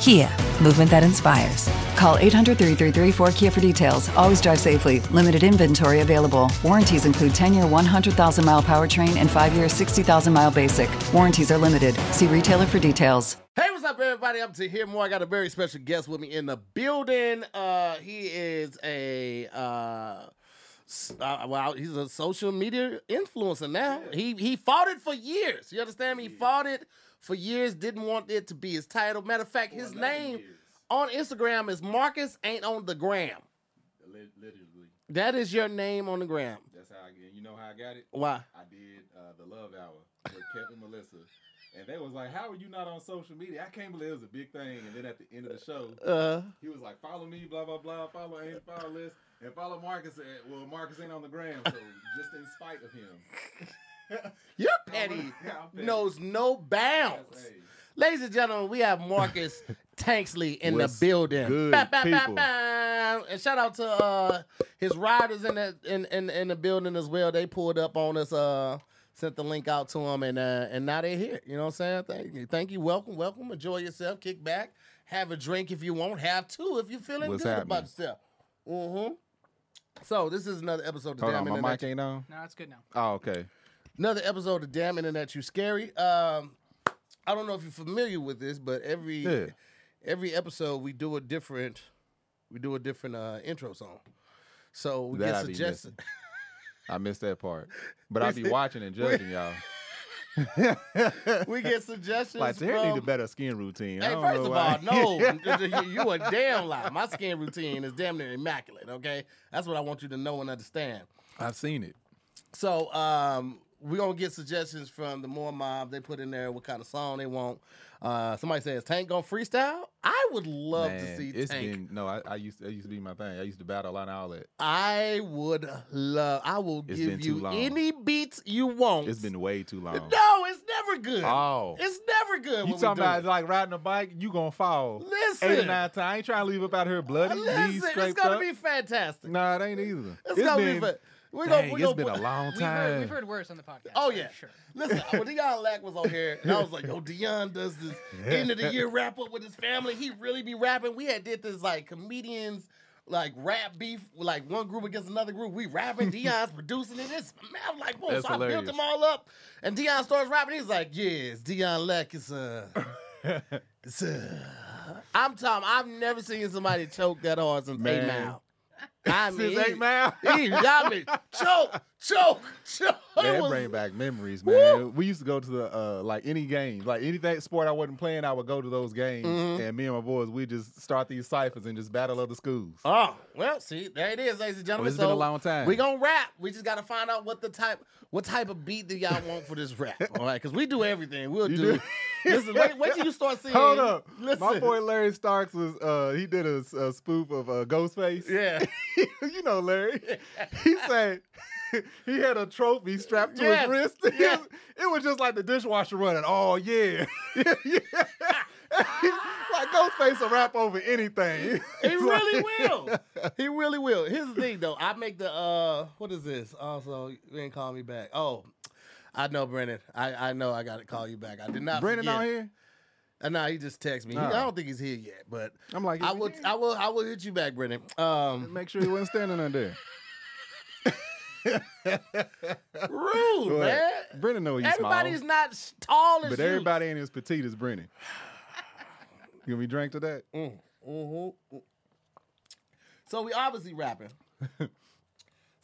Kia, movement that inspires. Call 800 333 4KIA for details. Always drive safely. Limited inventory available. Warranties include 10 year 100,000 mile powertrain and 5 year 60,000 mile basic. Warranties are limited. See retailer for details. Hey, what's up, everybody? I'm Tahir Moore. I got a very special guest with me in the building. Uh, he is a uh, s- uh, well, he's a social media influencer now. He he fought it for years. You understand me? He fought it for years. Didn't want it to be his title. Matter of fact, his name on Instagram is Marcus ain't on the gram. Literally, That is your name on the gram. that's how I get. You know how I got it? Why? I did uh, the Love Hour with Kevin Melissa, and they was like, "How are you not on social media?" I can't believe it was a big thing. And then at the end of the show, Uh, he was like, "Follow me, blah blah blah. Follow Ain't follow this, and follow Marcus." Well, Marcus ain't on the gram, so just in spite of him, you're petty. yeah, petty. Knows no bounds. Ladies and gentlemen, we have Marcus Tanksley in What's the building. good, Ba, ba, ba, people? And shout out to uh, his riders in the in, in in the building as well. They pulled up on us, uh, sent the link out to them, and uh, and now they're here. You know what I'm saying? Thank you, thank you. Welcome, welcome. Enjoy yourself. Kick back. Have a drink if you want. Have two if you're feeling What's good happening? about yourself. Mm-hmm. So this is another episode of Hold Damn on, my Internet. mic ain't on. No, it's good now. Oh, okay. Another episode of Damn Internet You Scary. Um, I don't know if you're familiar with this, but every Yeah. every episode we do a different we do a different uh, intro song. So we That get I suggested. I missed that part, but I'll be watching and judging y'all. we get suggestions. Like, from, need a better skin routine. Hey, first of why. all, no, you, you a damn lie. My skin routine is damn near immaculate. Okay, that's what I want you to know and understand. I've seen it. So um, we're gonna get suggestions from the more mob. They put in there what kind of song they want. Uh, somebody says Tank gonna freestyle. I would love to see it's Tank. been no. I, I used that used to be my thing. I used to battle a lot and all that. I would love. I will It's give you any beats you want. It's been way too long. no, it's never good. Oh. it's never good. You talking about it. like riding a bike? You gonna fall? Listen. eight or nine times. I ain't trying to leave up out here bloody, Listen, it's gonna up. be fantastic. Nah, it ain't either. It's, gonna been, be. We dang, gonna, we it's gonna been a long We've heard, time. we've heard worse on the podcast. Oh yeah. sure. Listen, when Dion Lack was on here, and I was like, "Yo, Dion does this end of the year wrap up with his family. He really be rapping." We had did this like comedians like rap beef, like one group against another group. We rapping, Dion's producing it. It's man, I'm like, boom. That's so I built them all up, and Dion starts rapping. He's like, "Yeah, it's Dion Lack. It's uh, it's uh." I'm Tom. I've never seen somebody choke that hard since Eight Man. I mean, Since eight mile. he got me. Choke, choke, choke. That was- bring back memories, man. We used to go to the uh, like any game, like anything sport I wasn't playing, I would go to those games, Mhm. and me and my boys we just start these ciphers and just battle other schools. Oh, well, see, there it is, ladies and Well, gentlemen. it's been a long time. We gonna rap. We just gotta find out what the type, what type of beat do y'all want for this rap? All right, because we do everything. We'll You do. do? Listen, wait, wait till you start seeing. Hold up, Listen. my boy Larry Starks was uh, he did a, a spoof of uh, Ghostface. Yeah. you know Larry. He said he had a trophy strapped to Yes, his wrist. yes. it was just like the dishwasher running. Oh yeah, yeah. like Ghostface will rap over anything. He really like- will. He really will. Here's the thing, though. I make the uh, what is this? Also, you didn't call me back. Oh, I know, Brennan. I I know. I got to call you back. I did not. Brennan forget. out here. Uh, nah, he just texted me. He- Oh. I don't think he's here yet, but I'm like, I will. I will. I will hit you back, Brennan. Um, make sure he wasn't standing under there. Rude, What? man. Brennan know he's Everybody's small, not tall as but you. everybody ain't as petite as Brennan. You me to drink to that? Mm, mhm, mm. So we obviously rapping.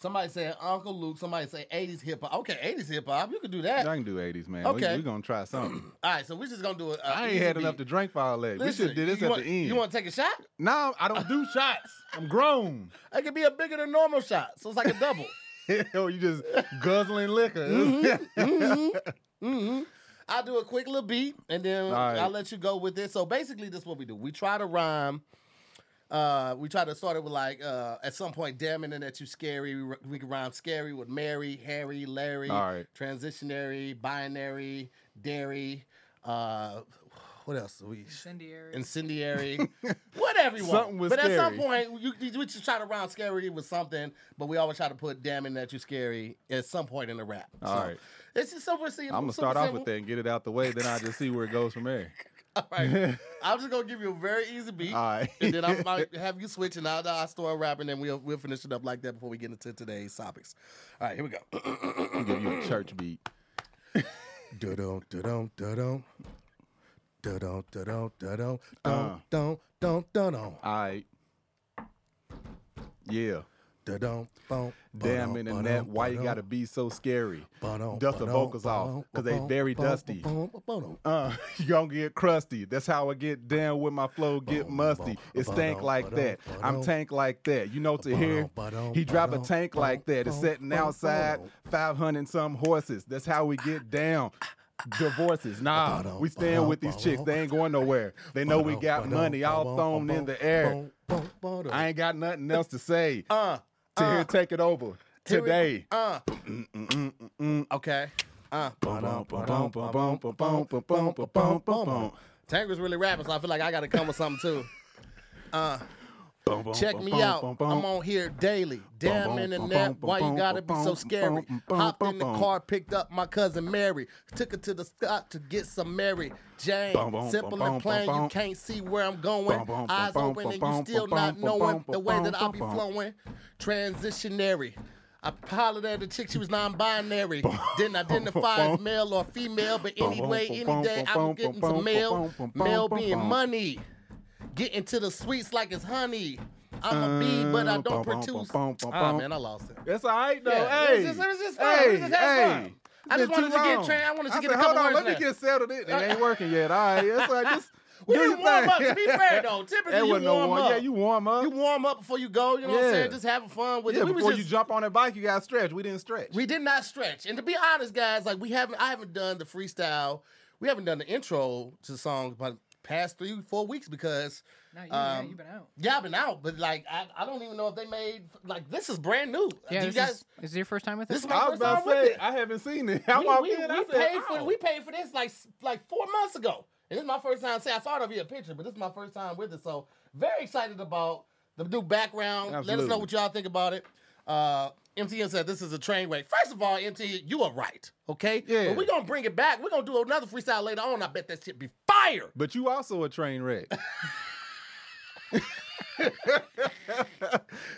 somebody said Uncle Luke. Somebody say 80s hip hop. Okay, 80s hip hop. You can do that. I can do 80s, man. Okay. We're going to try something. All right, so we're just gonna do it. I ain't had enough to drink for all that. we should do this at want, the end. You want to take a shot? No, I don't do shots. I'm grown. It could be a bigger than normal shot, so it's like a double. Hell, you just guzzling liquor. hmm I'll do a quick little beat and then right. I'll let you go with it. So basically, this is what we do. We try to rhyme. Uh, we try to start it with like uh, at some point, damn internet, you scary. We, we can rhyme scary with Mary, Harry, Larry, All right. transitionary, binary, dairy. Uh, what else? We Incendiary. incendiary, whatever you want. Something was but at some point, you, you, we just try to round scary with something, but we always try to put damning that you scary at some point in the rap. All so, right. It's just super simple. I'm gonna start off with that and get it out the way. Then I just see where it goes from there. All right. I'm just gonna give you a very easy beat. All right. and then I might have you switch and I'll, I'll start rapping and we'll we'll finish it up like that before we get into today's topics. All right, here we go. Give you a church beat. Da-dum, da-dum, da-dum. Uh. Dum, dum, dum, dum, All right. Yeah. da-dum, bum, Damn ba-dum, internet, ba-dum, why you gotta be so scary? ba-dum, Dust the ba-dum, vocals off, ba-dum, 'cause they ba-dum, very ba-dum, dusty. ba-dum, ba-dum. Uh, you gonna get crusty. That's how I get down with my flow, get musty. It stank like that. I'm tank like that. You know Tahir, he drop a tank like that. It's sitting outside, 500 some horses. That's how we get down. Divorces, nah, we staying with these chicks. They ain't going nowhere. They know we got money all thrown in the air. I ain't got nothing else to say. Uh, Tahir, take it over today. uh. Okay. Uh. Tank was really rapping, so I feel like I got to come with something too. Uh, check me out. I'm on here daily. Damn internet, why you gotta be so scary? Hopped in the car, picked up my cousin Mary, took her to the stop to get some Mary Jane. Simple and plain, you can't see where I'm going. Eyes open and you still not knowing the way that I be flowing. Transitionary. I hollered at the chick, she was non-binary. Didn't identify as male or female, but anyway, any day I'm getting some mail. Mail being money. Getting to the sweets like it's honey. I'm a bee, but I don't produce. Ah, man, I lost it. That's all right, though. Yeah, hey, it was just- it was just fun. Hey, We was just having hey. fun. I just wanted too to get trained. I wanted to I get a said, couple hold on, words let me in. get settled in. It ain't working yet. All right, it's like just. We do didn't your warm up. To be fair, though, typically That you wasn't no warm warm. up. Yeah, you warm up. You warm up before you go. You know what I'm Yeah. saying? Just having fun with yeah, it. We was before just- you jump on that bike, you got to stretch. We didn't stretch. We did not stretch. And to be honest, guys, like we haven't I haven't done the freestyle. We haven't done the intro to the songs but past three, four weeks because No, you, um, you've been out. yeah, I've been out. But like I, I don't even know if they made like this is brand new. Yeah, Do you this guys is, is it your first time with this us? is my I was first about time to with say, it. I haven't seen it. I we, walked we, in, we I said, paid for we paid for this like like four months ago. And this is my first time. Say I saw it via a picture, but this is my first time with it. So very excited about the new background. Let us know what y'all think about it. Uh, MTN said this is a train wreck. First of all, MTN, you are right. Okay. Yeah. But we're gonna bring it back. We're gonna do another freestyle later on. I bet that shit be fire. But you also a train wreck.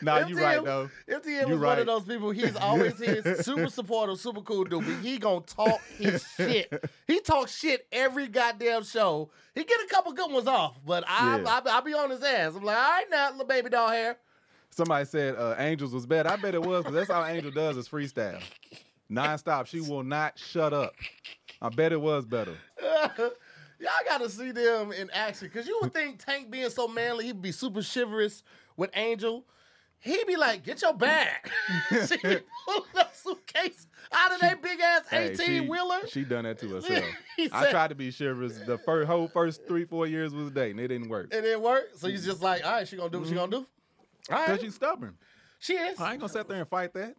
nah, you right though. MTN You was one of those people. He's always here, super supportive, super cool dude. But he gonna talk his shit. He talks shit every goddamn show. He get a couple good ones off, but I, Yeah. I, I, be on his ass. I'm like, all right now, little baby doll hair. Somebody said uh, Angels was bad. I bet it was because that's all Angel does is freestyle, nonstop. She will not shut up. I bet it was better. Y'all gotta see them in action. Cause you would think Tank being so manly, he'd be super chivalrous with Angel. He'd be like, get your bag. she pulled a suitcase out of that big ass Hey, 18 she, wheeler. She done that to herself. He I tried to be chivalrous. The first whole first three four years was dating. It didn't work It didn't work. So he's just like, all right, she gonna do what she gonna do. All because right. she's stubborn. She is. I ain't gonna sit there and fight that.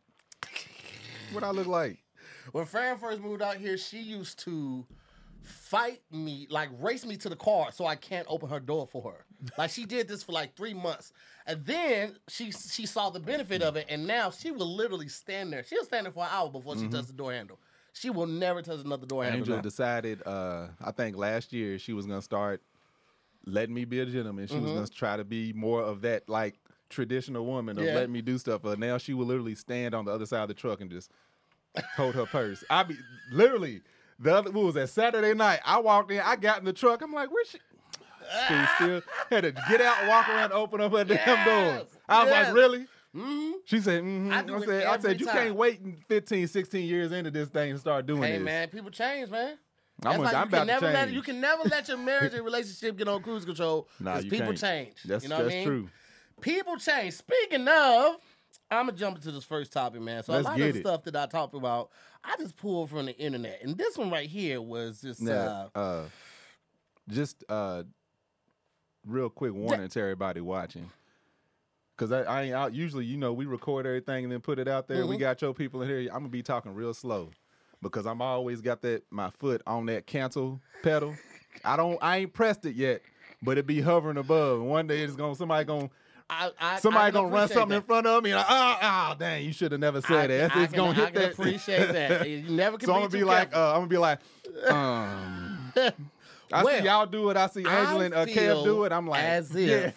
What I look like? When Fran first moved out here, she used to fight me, like race me to the car so I can't open her door for her. Like she did this for like three months. And then she she saw the benefit of it, and now she will literally stand there. She'll stand there for an hour before she touches the door handle. She will never touch another door handle. Angel now. decided, uh, I think last year she was gonna start letting me be a gentleman. She Mm-hmm. was gonna try to be more of that like traditional woman of Yeah. letting me do stuff. But now she will literally stand on the other side of the truck and just hold her purse. I be literally the other what was that Saturday night. I walked in, I got in the truck. I'm like, where's she? She still had to get out, walk around, open up her damn door. I was yes. like, really? Mhm. She said, mm-hmm. I I, said, I said, you time. can't wait 15, 16 years into this thing and start doing Hey this. man, people change, man. I'm, like I'm you about can to never let change. you can never let your marriage and relationship get on cruise control because you people change. That's, you know that's what I mean? true. People change. Speaking of, I'm gonna jump into this first topic, man. So Let's a lot of the it. stuff that I talked about, I just pulled from the internet, and this one right here was just Now, uh, uh, just uh, real quick warning to everybody watching. Cause I, I ain't out. Usually, you know, we record everything and then put it out there. We Mhm. got your people in here. I'm gonna be talking real slow because I'm always got that my foot on that cancel pedal. I don't. I ain't pressed it yet, but it be hovering above. And one day it's gonna somebody gonna I, I, somebody I gonna run appreciate something in front of me. and Like, oh, oh, dang! You should have never said I, that. I It's can, gonna I hit can that. appreciate that. You never can so be I'm gonna too be like, uh, I'm gonna be like, um. I Well, see y'all do it. I see Angela I and uh, Kev do it. I'm like, as yeah. if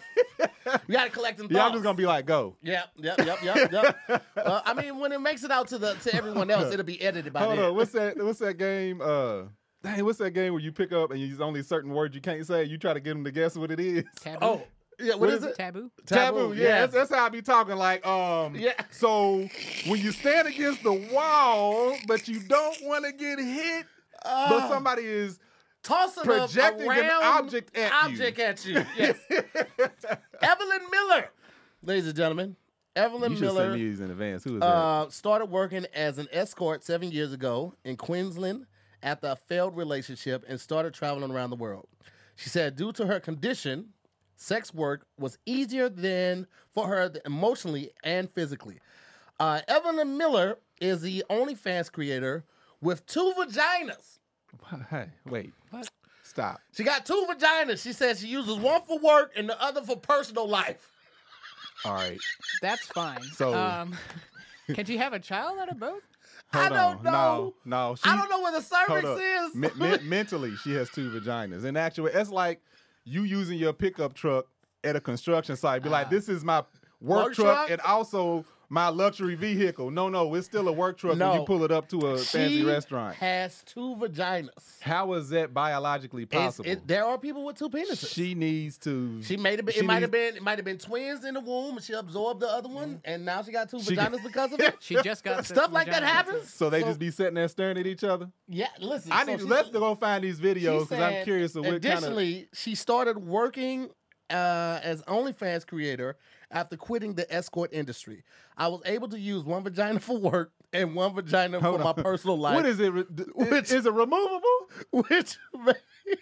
you got to collect them. Yeah, I'm just gonna be like, go. Yep, yep, yep, yep, yep. uh, I mean, when it makes it out to the to everyone else, it'll be edited by Hold them. on, what's that? What's that game? Uh, dang, what's that game where you pick up and there's only certain words you can't say? You try to get them to guess what it is. Taboo. Oh, yeah. What What is is it? Taboo. Taboo, yeah, yes. that's, that's how I be talking. Like, um, Yeah. So when you stand against the wall, but you don't want to get hit, but somebody is Tossing projecting a an object at you. object at you. Yes. Evelyn Miller, ladies and gentlemen. Evelyn you should Miller send me these in advance. Who is that? uh, started working as an escort seven years ago in Queensland after a failed relationship and started traveling around the world. She said, due to her condition, sex work was easier than for her emotionally and physically. Uh, Evelyn Miller is the OnlyFans creator with two vaginas. Hey, wait. What? Stop. She got two vaginas. She says she uses one for work and the other for personal life. All right. That's fine. So- um, can she have a child out of both? I Hold don't on. know. No, no. She, I don't know where the Hold cervix is. Me- me- mentally, she has two vaginas. In actual, it's like you using your pickup truck at a construction site. Be like, ah. this is my work, Work truck, truck? and also my luxury vehicle. No, no, it's still a work truck when you pull it up to a fancy she restaurant. has two vaginas. How is that biologically possible? it- there are people with two penises. she needs to. She made it. she It might have been. It might have been twins in the womb, and she absorbed the other one, and now she got two She- vaginas because of it. She just got Stuff like that happens. So they just be sitting there staring at each other. Yeah, listen. I so need. she- let's go find these videos because I'm curious of what kind of. Additionally, she started working uh, as OnlyFans creator after quitting the escort industry. I was able to use one vagina for work and one vagina for Hold my personal life. What is it? Which- is it removable? which made,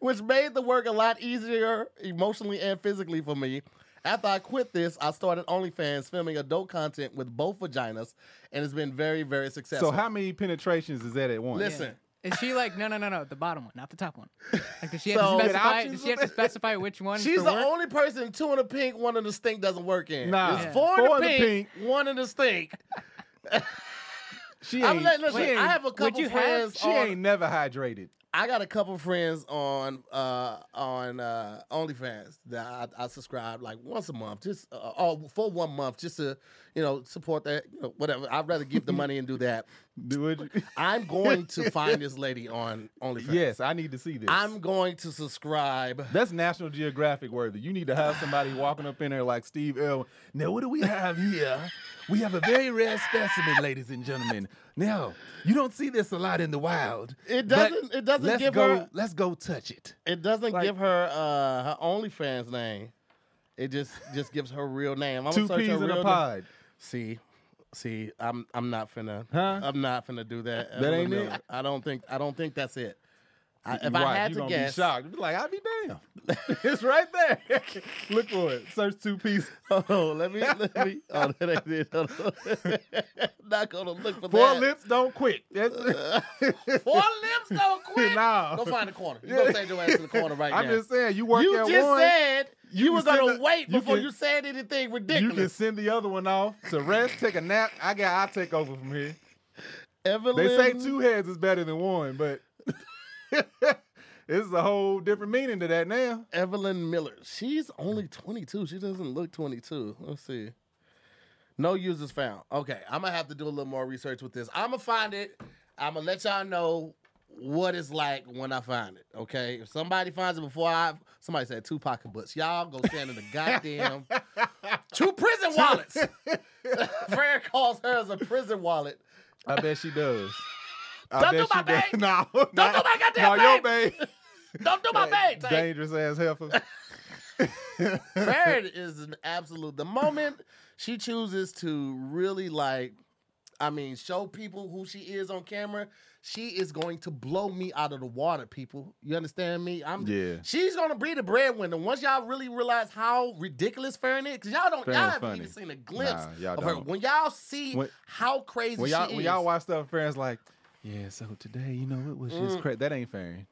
which made the work a lot easier emotionally and physically for me. After I quit this, I started OnlyFans filming adult content with both vaginas, and it's been very, very successful. So how many penetrations is that at once? Listen, Is she like no no no no the bottom one, not the top one? Like does she So- have to Get specify? options Does she have to with that? specify which one? she's for the work? only person two in the pink, one in the stink doesn't work in. Nah. it's Yeah. four, in the in the pink, one in the stink. She I'm ain't. like, listen, she ain't, I have a would couple you have- friends. she on, ain't never hydrated. I got a couple friends on uh on uh OnlyFans that I, I subscribe like once a month, just uh, or for one month, just to you know support that, you know, whatever. I'd rather give the money and do that. Do it. I'm going to find this lady on OnlyFans. yes, I need to see this. I'm going to subscribe. That's National Geographic worthy. You need to have somebody walking up in there like Steve Irwin. Now, what do we have here? We have a very rare specimen, ladies and gentlemen. Now, you don't see this a lot in the wild. It doesn't- it doesn't let's give go, her- Let's go touch it. It doesn't Like- give her uh her OnlyFans name. It just just gives her real name. I'm Two search peas in a real pod. See, see, I'm I'm not finna. Huh? I'm not finna do that. That ain't Evelyn Miller. it? I don't think. I don't think that's it. I, if You I right, had you to guess, be shocked. Be like, I'd be damn. it's right there. Look for it. Search two pieces. oh, let me let me. Oh, that ain't it. Hold on. not gonna look for Four that. lips don't quit. That's Four lips don't quit. Nah. Go find the corner. You gonna send your ass to the corner right now. I'm just saying, you work you at just one. said you, you were gonna the- wait you before can- you said anything ridiculous. you can send the other one off to rest, take a nap. I got. I take over from here. Evelyn, They say two heads is better than one, but is a whole different meaning to that now. Evelyn Miller. She's only 22. She doesn't look 22. Let's see. No users found. Okay, I'm gonna have to do a little more research with this. I'm gonna find it. I'm gonna let y'all know what it's like when I find it. Okay, if somebody finds it before I, somebody said two pocketbooks. Y'all go stand in the goddamn two prison wallets. Fred calls hers a prison wallet. I bet she does. Don't do my she babe. No, Don't no, do my goddamn no, your babe. babe. Don't do my babe. Tank. Dangerous ass heifer. Farrah is an absolute. The moment she chooses to really like, I mean, show people who she is on camera, she is going to blow me out of the water. People, you understand me? I'm. Yeah. She's gonna be the breadwinner once y'all really realize how ridiculous Farrah is. Cause y'all don't. Farrah's y'all haven't even seen a glimpse Nah, of her. don't. When y'all see When- how crazy when she y'all is. when y'all watch stuff, friends like, yeah. So today, you know, it was just Mm. crazy. That ain't fair.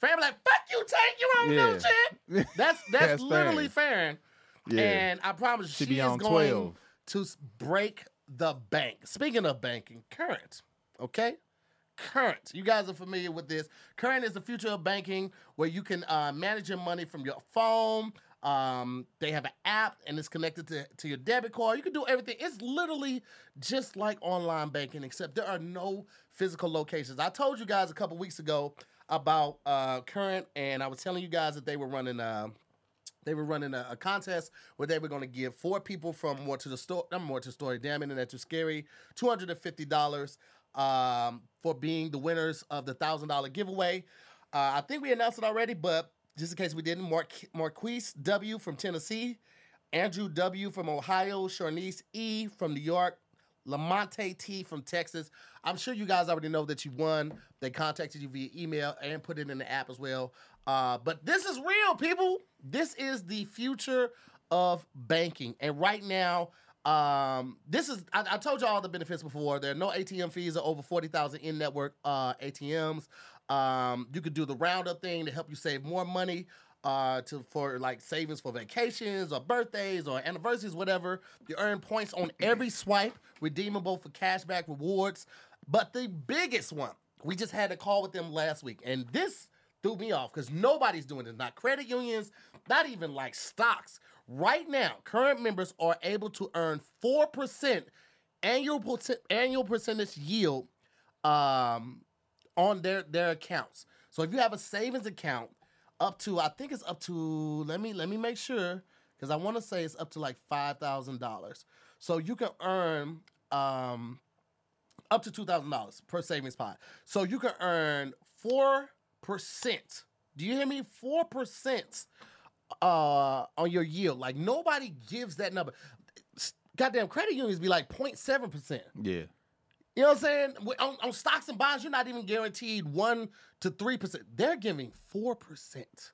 Farron like, fuck you, Tank, you don't Yeah. shit. That's that's, That's literally Farron. Yeah. And I promise She she, be is on going 12. to break the bank. Speaking of banking, current, okay? Current. You guys are familiar with this. Current is the future of banking where you can uh, manage your money from your phone. Um, they have an app and it's connected to, to your debit card. You can do everything. It's literally just like online banking, except there are no physical locations. I told you guys a couple weeks ago about uh, Current, and I was telling you guys that they were running. Uh, they were running a, a contest where they were going to give four people from more to the store, not more to the story, damn internet too scary, two hundred and fifty dollars um, for being the winners of the thousand dollar giveaway. Uh, I think we announced it already, but just in case we didn't, Mark Marquise W from Tennessee, Andrew W from Ohio, Sharnice E from New York, Lamonte T from Texas. I'm sure you guys already know that you won. They contacted you via email and put it in the app as well. Uh, but this is real, people. This is the future of banking. And right now, um, this is I, I told you all the benefits before. There are no ATM fees or over 40,000 in-network uh, ATMs. Um, you could do the roundup thing to help you save more money uh, to for like savings for vacations or birthdays or anniversaries, whatever. You earn points on every swipe, redeemable for cashback rewards. But the biggest one, we just had a call with them last week, and this threw me off because nobody's doing this. Not credit unions, not even like stocks. Right now, current members are able to earn four percent annual percent, annual percentage yield um, on their their accounts. So if you have a savings account up to I think it's up to let me let me make sure because I want to say it's up to like five thousand dollars. So you can earn um up to two thousand dollars per savings pot. So you can earn four percent. Do you hear me? Four percent uh on your yield. Like nobody gives that number. Goddamn credit unions be like 0.7 percent. Yeah. You know what I'm saying? On, on stocks and bonds, you're not even guaranteed one to three percent. They're giving four percent.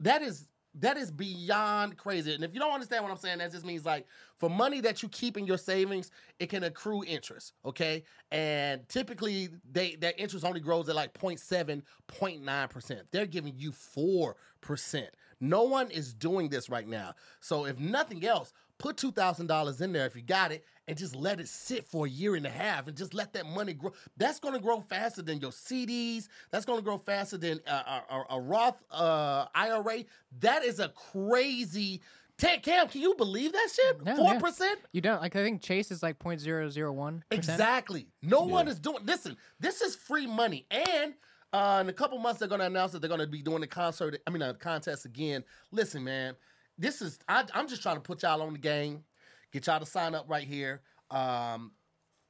That is that is beyond crazy. And if you don't understand what I'm saying, that just means like for money that you keep in your savings, it can accrue interest. Okay. And typically they that interest only grows at like 0.7, 0.9 percent. They're giving you four percent. No one is doing this right now. So if nothing else, put two thousand dollars in there if you got it, and just let it sit for a year and a half, and just let that money grow. That's going to grow faster than your CDs. That's going to grow faster than uh, a, a, a Roth uh, IRA. That is a crazy. Cam, Cam, can you believe that shit? Four yeah. percent. You don't like. I think Chase is like 0.001. Exactly. No one is doing. Listen, this is free money, and uh, in a couple months they're going to announce that they're going to be doing the concert. I mean, a contest again. Listen, man, this is. I, I'm just trying to put y'all on the game, get y'all to sign up right here. Um,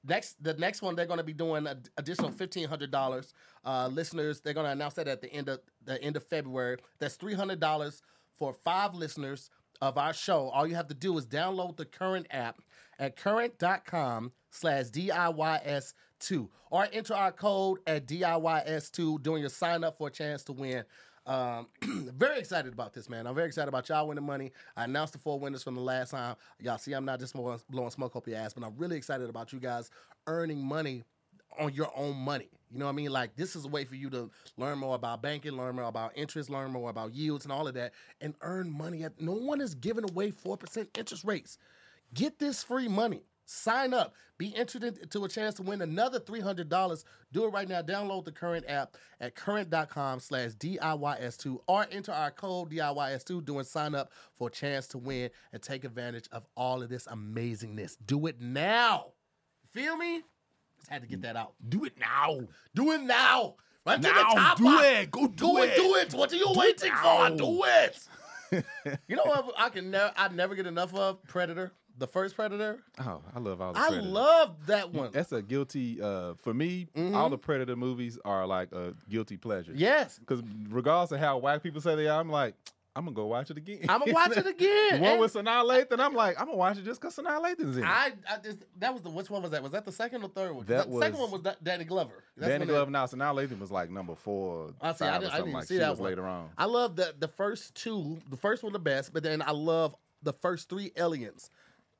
next, the next one they're going to be doing an additional fifteen hundred dollars. Uh, listeners, they're going to announce that at the end of the end of February. That's three hundred dollars for five listeners of our show. All you have to do is download the current app at current.com slash DIYS2 or enter our code at DIYS2 during your sign up for a chance to win. Um, very excited about this, man. I'm very excited about y'all winning money. I announced the four winners from the last time. Y'all see, I'm not just blowing, smoke up your ass, but I'm really excited about you guys earning money on your own money. You know what I mean? Like this is a way for you to learn more about banking, learn more about interest, learn more about yields and all of that, and earn money. No one is giving away four percent interest rates. Get this free money. Sign up. Be entered into a chance to win another $300. Do it right now. Download the current app at current.com slash DIYS2 or enter our code DIYS2 doing sign up for a chance to win and take advantage of all of this amazingness. Do it now. Feel me? Just had to get that out. Do it now. Do it now. Run to Now, the top. do it. Go do do it. it. Do it. What are you Do waiting for? Do it. you know what? I can never. I never get enough of Predator. The first Predator. Oh, I love all the I Predator. love that one. That's a guilty uh for me, all the Predator movies are like a guilty pleasure. Yes. Because regardless of how white people say they are, I'm like, I'm gonna go watch it again. I'm gonna watch it again. one And with Sanaa Lathan, I'm like, I'm gonna watch it just because Sanaa Lathan's in it. I, I just, that was the which one was that? Was that the second or third one? 'Cause That the second one was Da- Danny Glover. That's Danny Glover now, Sanaa Lathan was like number four, I see. I I didn't like see she that was one. later on. I love the the first two. The first one the best, but then I love the first three aliens.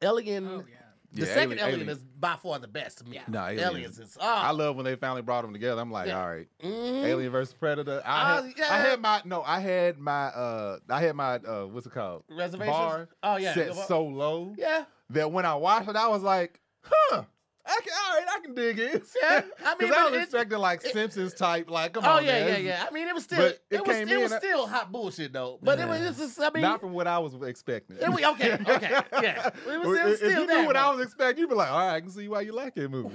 Alien, Oh, yeah. The Yeah, second Alien- Alien, Alien- is by far the best to me. Nah, aliens. Aliens. is. I Oh, love when they finally brought them together. I'm like, Yeah. all right, mhm. Alien versus Predator. I Uh, had, yeah. I had my no, I had my uh, I had my uh, what's it called? Reservations? Bar Oh, yeah. set Yeah. so low Yeah. that when I watched it, I was like, huh. I can, all right, I can dig it. Yeah, I mean, because I was it- expecting like it- Simpsons type, like, come Oh on, yeah, man, yeah, yeah. I mean, it was still, it, it was, it was in- uh, still hot bullshit though. But it was Nah. it's I mean, Not from what I was expecting. it was, okay, okay, yeah. It was, it was if still you there, knew what but- I was expecting, you'd be like, all right, I can see why you like that movie.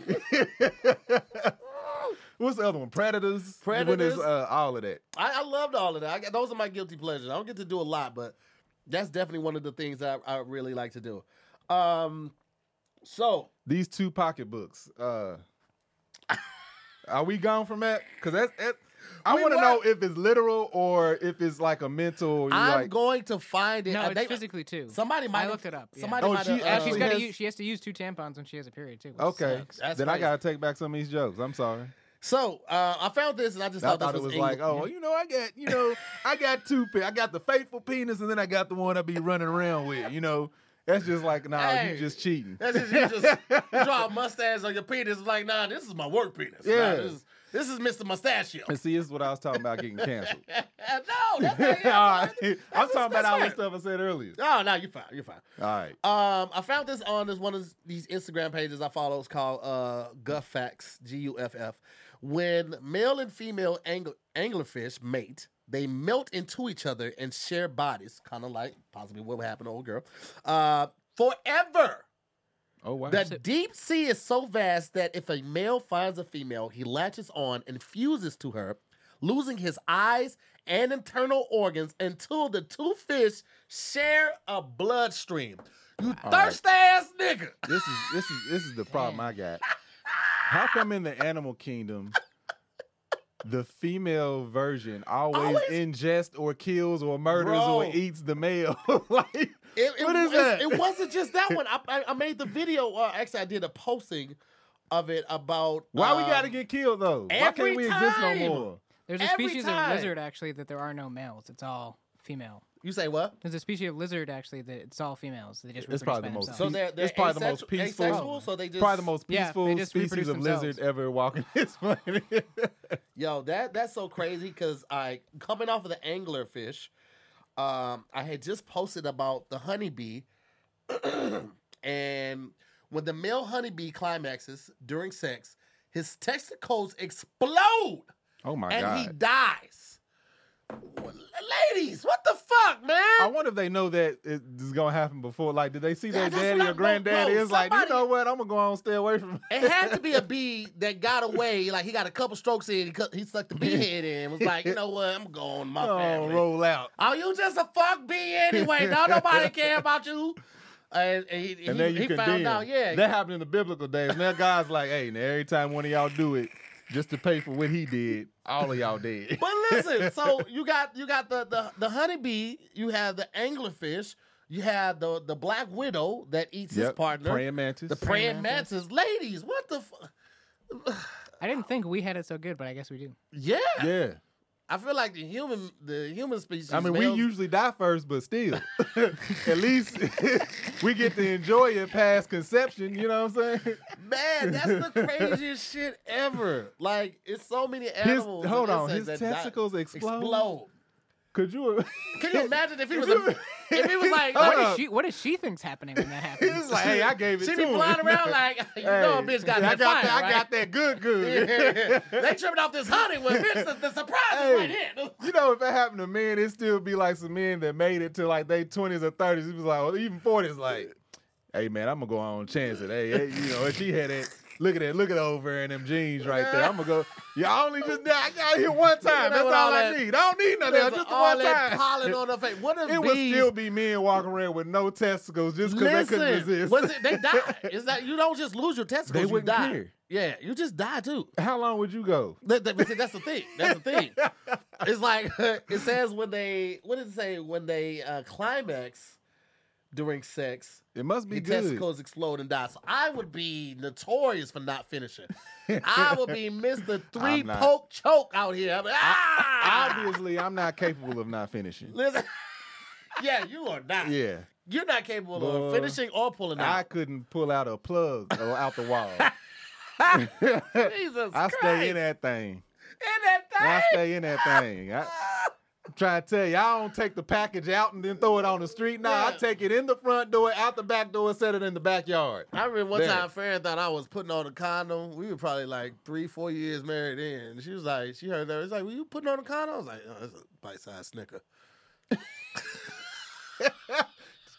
What's the other one? Predators. Predators. uh, all of that? I, I loved all of that. I got, those are my guilty pleasures. I don't get to do a lot, but that's definitely one of the things that I, I really like to do. Um, so These two pocketbooks. Uh, are we gone from that? Because that's. That, I want to know if it's literal or if it's like a mental. You I'm like, going to find it. No, Uh, it's they- physically too. Somebody might I have- looked it up. yeah. Somebody Oh, might she have. And actually she's got to has- use. She has to use two tampons when she has a period too. okay, sucks. That's then I gotta take back some of these jokes. I'm sorry. So uh, I found this and I just I thought, thought this it was was like, oh, you know, I got, you know, I got two. pe- I got the faithful penis, and then I got the one I be running around with. You know, that's just like, nah, Hey. you just cheating. That's just you just you draw a mustache on your penis. It's like, nah, this is my work penis. Nah, Yeah. this, is, this is Mr. Mustachio. And see, this is what I was talking about getting canceled. no, that's not, All right. that's, I'm talking about all the stuff I said earlier. Oh, no, you're fine. You're fine. All right. Um, I found this on this one of these Instagram pages I follow. It's called uh Guffax, G U F F. When male and female angler, anglerfish mate, they melt into each other and share bodies, kind of like possibly what would happen to old girl, uh, forever. Oh wow. The deep sea is so vast that if a male finds a female, he latches on and fuses to her, losing his eyes and internal organs until the two fish share a bloodstream. You All right. thirsty ass nigga. this is this is this is the problem I got. How come in the animal kingdom the female version always, Always- ingests or kills or murders Bro. or eats the male? like It, it, What is it's- that? it wasn't just that one. I, I, I made the video. Uh, actually, I did a posting of it about why we um, gotta get killed though? Why can't we exist no more? There's a Every species time. of lizard actually that there are no males. It's all female. You say what? There's a species of lizard actually that it's all females. They just It's reproduce probably the most So they're, they're It's probably the most peaceful- asexual, so they just Probably the most Yeah, they peaceful just species reproduce of lizard ever walking this planet. Yo, that that's so crazy because I coming off of the anglerfish, um, I had just posted about the honeybee, and when the male honeybee climaxes during sex, his testicles explode oh my and god. And he dies. Ladies, what the fuck, man? I wonder if they know that it is gonna happen before. Like, did they see their that's daddy or granddaddy? It's like, you know what? I'm gonna go on, stay away from. It had to be a bee that got away. Like he got a couple strokes in, he, cut, he sucked the bee head in. Was like, you know what? I'm going my Oh, family. roll out. Oh, you just a fuck bee anyway. Don't nobody care about you. And, and he, And he, then you he condemn. found out, yeah. that happened in the biblical days. Now guys like, hey, now every time one of y'all do it, just to pay for what he did, all of y'all did. but listen, so you got you got the, the the honeybee, you have the anglerfish, you have the the black widow that eats his Yep, partner, praying mantis. the praying mantis. Ladies, what the? Fu- I didn't think we had it so good, but I guess we do. yeah. yeah. I feel like the human the human species. I mean, we males- usually die first, but still, at least we get to enjoy it past conception. You know what I'm saying? Man, that's the craziest shit ever. Like, it's so many His, animals. hold on, his that die- testicles explode. explode. Could you? Can you imagine if he was a, if he was like, Hold What does she? What does she think's happening when that happens? It's like, hey, I gave it she to be him. flying around like, you know, a bitch got I that got fire, that, right? I got that good, good. they tripping off this honey with bitch. The, the surprise Hey. is right here. You know, if that happened to men, it'd still be like some men that made it to like they twenties or thirties. It was like, or even forties, like, hey man, I'm gonna go on and chance it. Hey, hey, you know, if she had it, look at that, look at over in them jeans right there. I'm gonna go. Yeah, I only just I got here one time. That's all all I that- need. I don't need nothing else. Just the all one that time. pollen on her face. What if It would still be men walking around with no testicles just because they couldn't resist. was it, they die. Is that you don't just lose your testicles? They you die. care. Yeah, you just die too. How long would you go? That- that- that's the thing. That's the thing. it's like it says when they what did it say when they uh, climax during sex, It must be your good. testicles explode and die. So I would be notorious for not finishing. I would be Mister Three not. Poke Choke out here. Like, ah! Obviously, I'm not capable of not finishing. Listen. yeah, you are not. Yeah. You're not capable Boy, of finishing or pulling out. I couldn't pull out a plug or out the wall. Jesus I Christ. stay in that thing. In that thing. I stay in that thing. I, am trying to tell you, I don't take the package out and then throw it on the street. No, I Yeah. take it in the front door, out the back door, set it in the backyard. I remember one There. time Farron thought I was putting on a condom. We were probably like three, four years married in. She was like, she heard that. It's like, were you putting on a condom? I was like, oh, it's a bite sized snicker.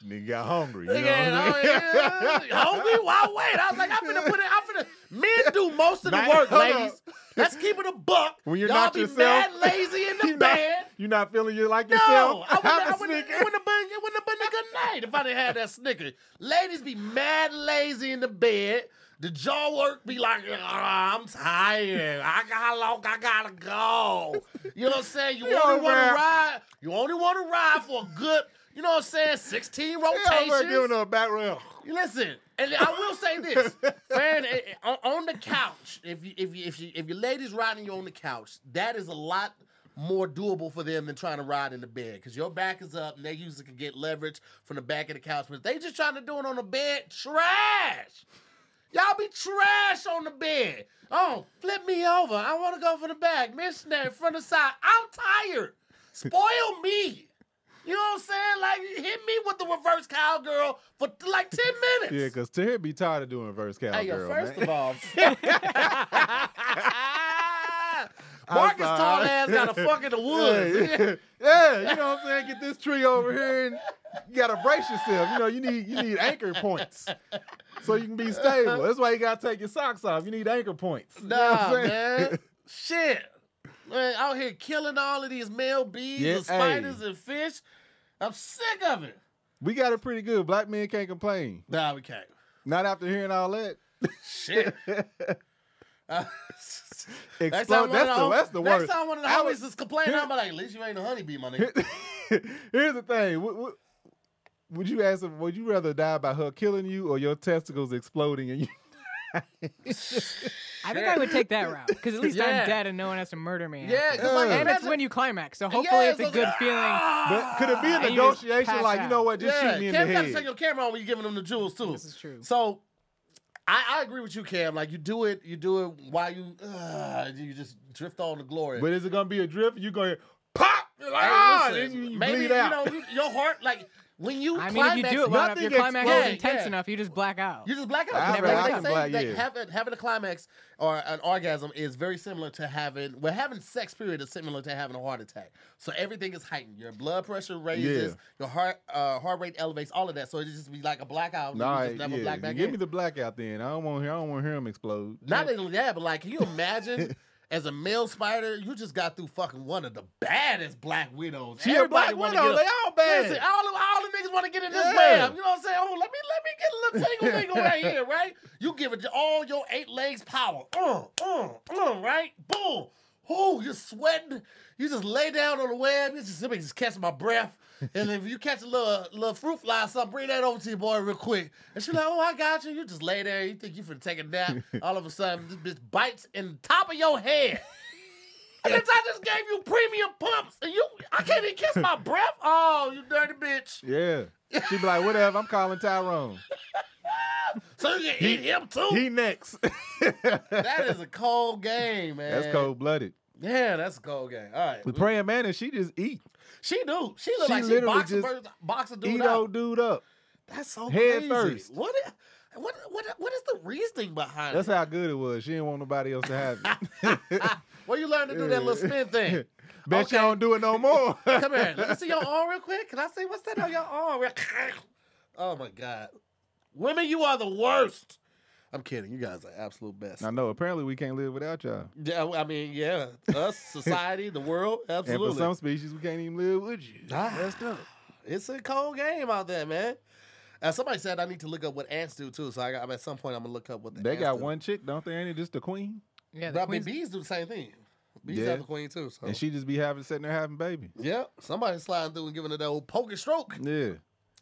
Nigga got hungry. You know Yeah, what I mean? oh. Hungry? Why wait? I was like, I'm finna put it, I'm finna, men do most of the work, ladies. Let's keep it a buck. When you're Y'all not be yourself. mad lazy in the You not- bed. You not feeling you like No, yourself? I wouldn't, I wouldn't, Snicker. it wouldn't have been, it wouldn't have been a good night if I didn't have that snicker. Ladies be mad lazy in the bed. The jaw work be like, "Ah, I'm tired. I got long I gotta go. You know what I'm saying? You Yo, only want to ride. You only want to ride for a good. You know what I'm saying? 16 rotations. Yeah, I'm giving her a back rub. Listen, and I will say this, Farron, eh, eh, on, the couch, if you if you if you if your lady's riding you on the couch, that is a lot more doable for them than trying to ride in the bed because your back is up and they usually can get leverage from the back of the couch. But if they just trying to do it on the bed, trash. Y'all be trash on the bed. Oh, flip me over. I want to go for the back. Missionary, front and side. I'm tired. Spoil me. You know what I'm saying? Like, hit me with the reverse cowgirl for like 10 minutes. Yeah, because Terry be tired of doing reverse cowgirl, Hey, yo, first man. of all, Marcus tall ass got a fuck in the woods. Yeah, yeah, you know what I'm saying? Get this tree over here and you gotta brace yourself. You know, you need you need anchor points. So you can be stable. That's why you gotta take your socks off. You need anchor points. You know what I'm saying? man. Shit. Man, out here killing all of these male bees Yeah, and spiders and fish. I'm sick of it. We got it pretty good. Black men can't complain. Nah, we can't. Not after hearing all that. Shit. Uh, Explode. That's the that's the next worst. time one of the I homies is complaining, I'm like, at least you ain't a honeybee, my nigga. Here's the thing. Would, would, would you ask? Would you rather die by her killing you or your testicles exploding and you? I think I would take that route because at least Yeah. I'm dead and no one has to murder me. Yeah, after. 'cause like, and it's imagine- when you climax, so Yeah, hopefully it's a so- good feeling. But could it be a And you just negotiation? pass Like you know what? Just yeah, shoot me in Cam the got to take your camera on when you're giving them the jewels too. This is true. So, I, I agree with you, Cam. Like you do it, you do it while you uh, you just drift on the glory. But is it gonna be a drift? You going pop? Like, Hey, ah, listen, then you, you maybe bleed out. you know you- your heart like when you. I mean, if you climax, do it well enough, your nothing climax is intense Yeah. enough, you just black out. You just black out. I Because rather they can say black, that yeah. having, having a climax or an orgasm is very similar to having well having sex period is similar to having a heart attack. So everything is heightened. Your blood pressure raises, Yeah. your heart uh, heart rate elevates, all of that. So it just be like a blackout. Nah, you just never yeah. black back give in. me the blackout then. I don't want to hear. I don't want to hear him explode. Not only that, but like, can you imagine as a male spider, you just got through fucking one of the baddest black widows. She a black widow. They all bad. Listen, all the, all the niggas want to get in this Yeah. You know what I'm saying? Oh, let me let me get a little tingle tingle right here, right? You give it all your eight legs power. Uh, uh, uh, right? Boom. Oh, you're sweating. You just lay down on the web. You just, me just catch my breath. And if you catch a little little fruit fly or something, bring that over to your boy real quick. And she's like, oh, I got you. You just lay there. You think you finna take a nap. All of a sudden, this bitch bites in the top of your head. I just gave you premium pumps. And you, I can't even kiss my breath. Oh, you dirty bitch. Yeah. She'd be like, whatever. I'm calling Tyrone. So you can eat him too? He next. that is a cold game, man. That's cold blooded. Yeah, that's a cold game. All right. The praying man, and she just eat. She do. She look She like she literally boxing just boxing dude Eat out. old dude up. That's so head crazy. first. What, what, what, what is the reasoning behind it? That's it? how good it was. She didn't want nobody else to have it. Where you learn to do that little spin thing? Bet you don't do it no more. Come here. Let me see your arm real quick. Can I see what's that on your arm? Oh my God. Women, you are the worst. I'm kidding. You guys are absolute best. I know. Apparently, we can't live without y'all. Yeah, I mean, yeah. Us, society, the world, absolutely. And absolutely. for some species, we can't even live with you. Ah. That's tough. It's a cold game out there, man. Uh, somebody said I need to look up what ants do too. So I got, at some point I'm gonna look up what the They ants got do. one chick, don't they? Ain't it just the queen? Yeah, But I mean, bees do the same thing. Bees Yeah. have the queen too. So And she just be having sitting there having babies. yeah, somebody sliding through and giving it that old poker stroke. Yeah.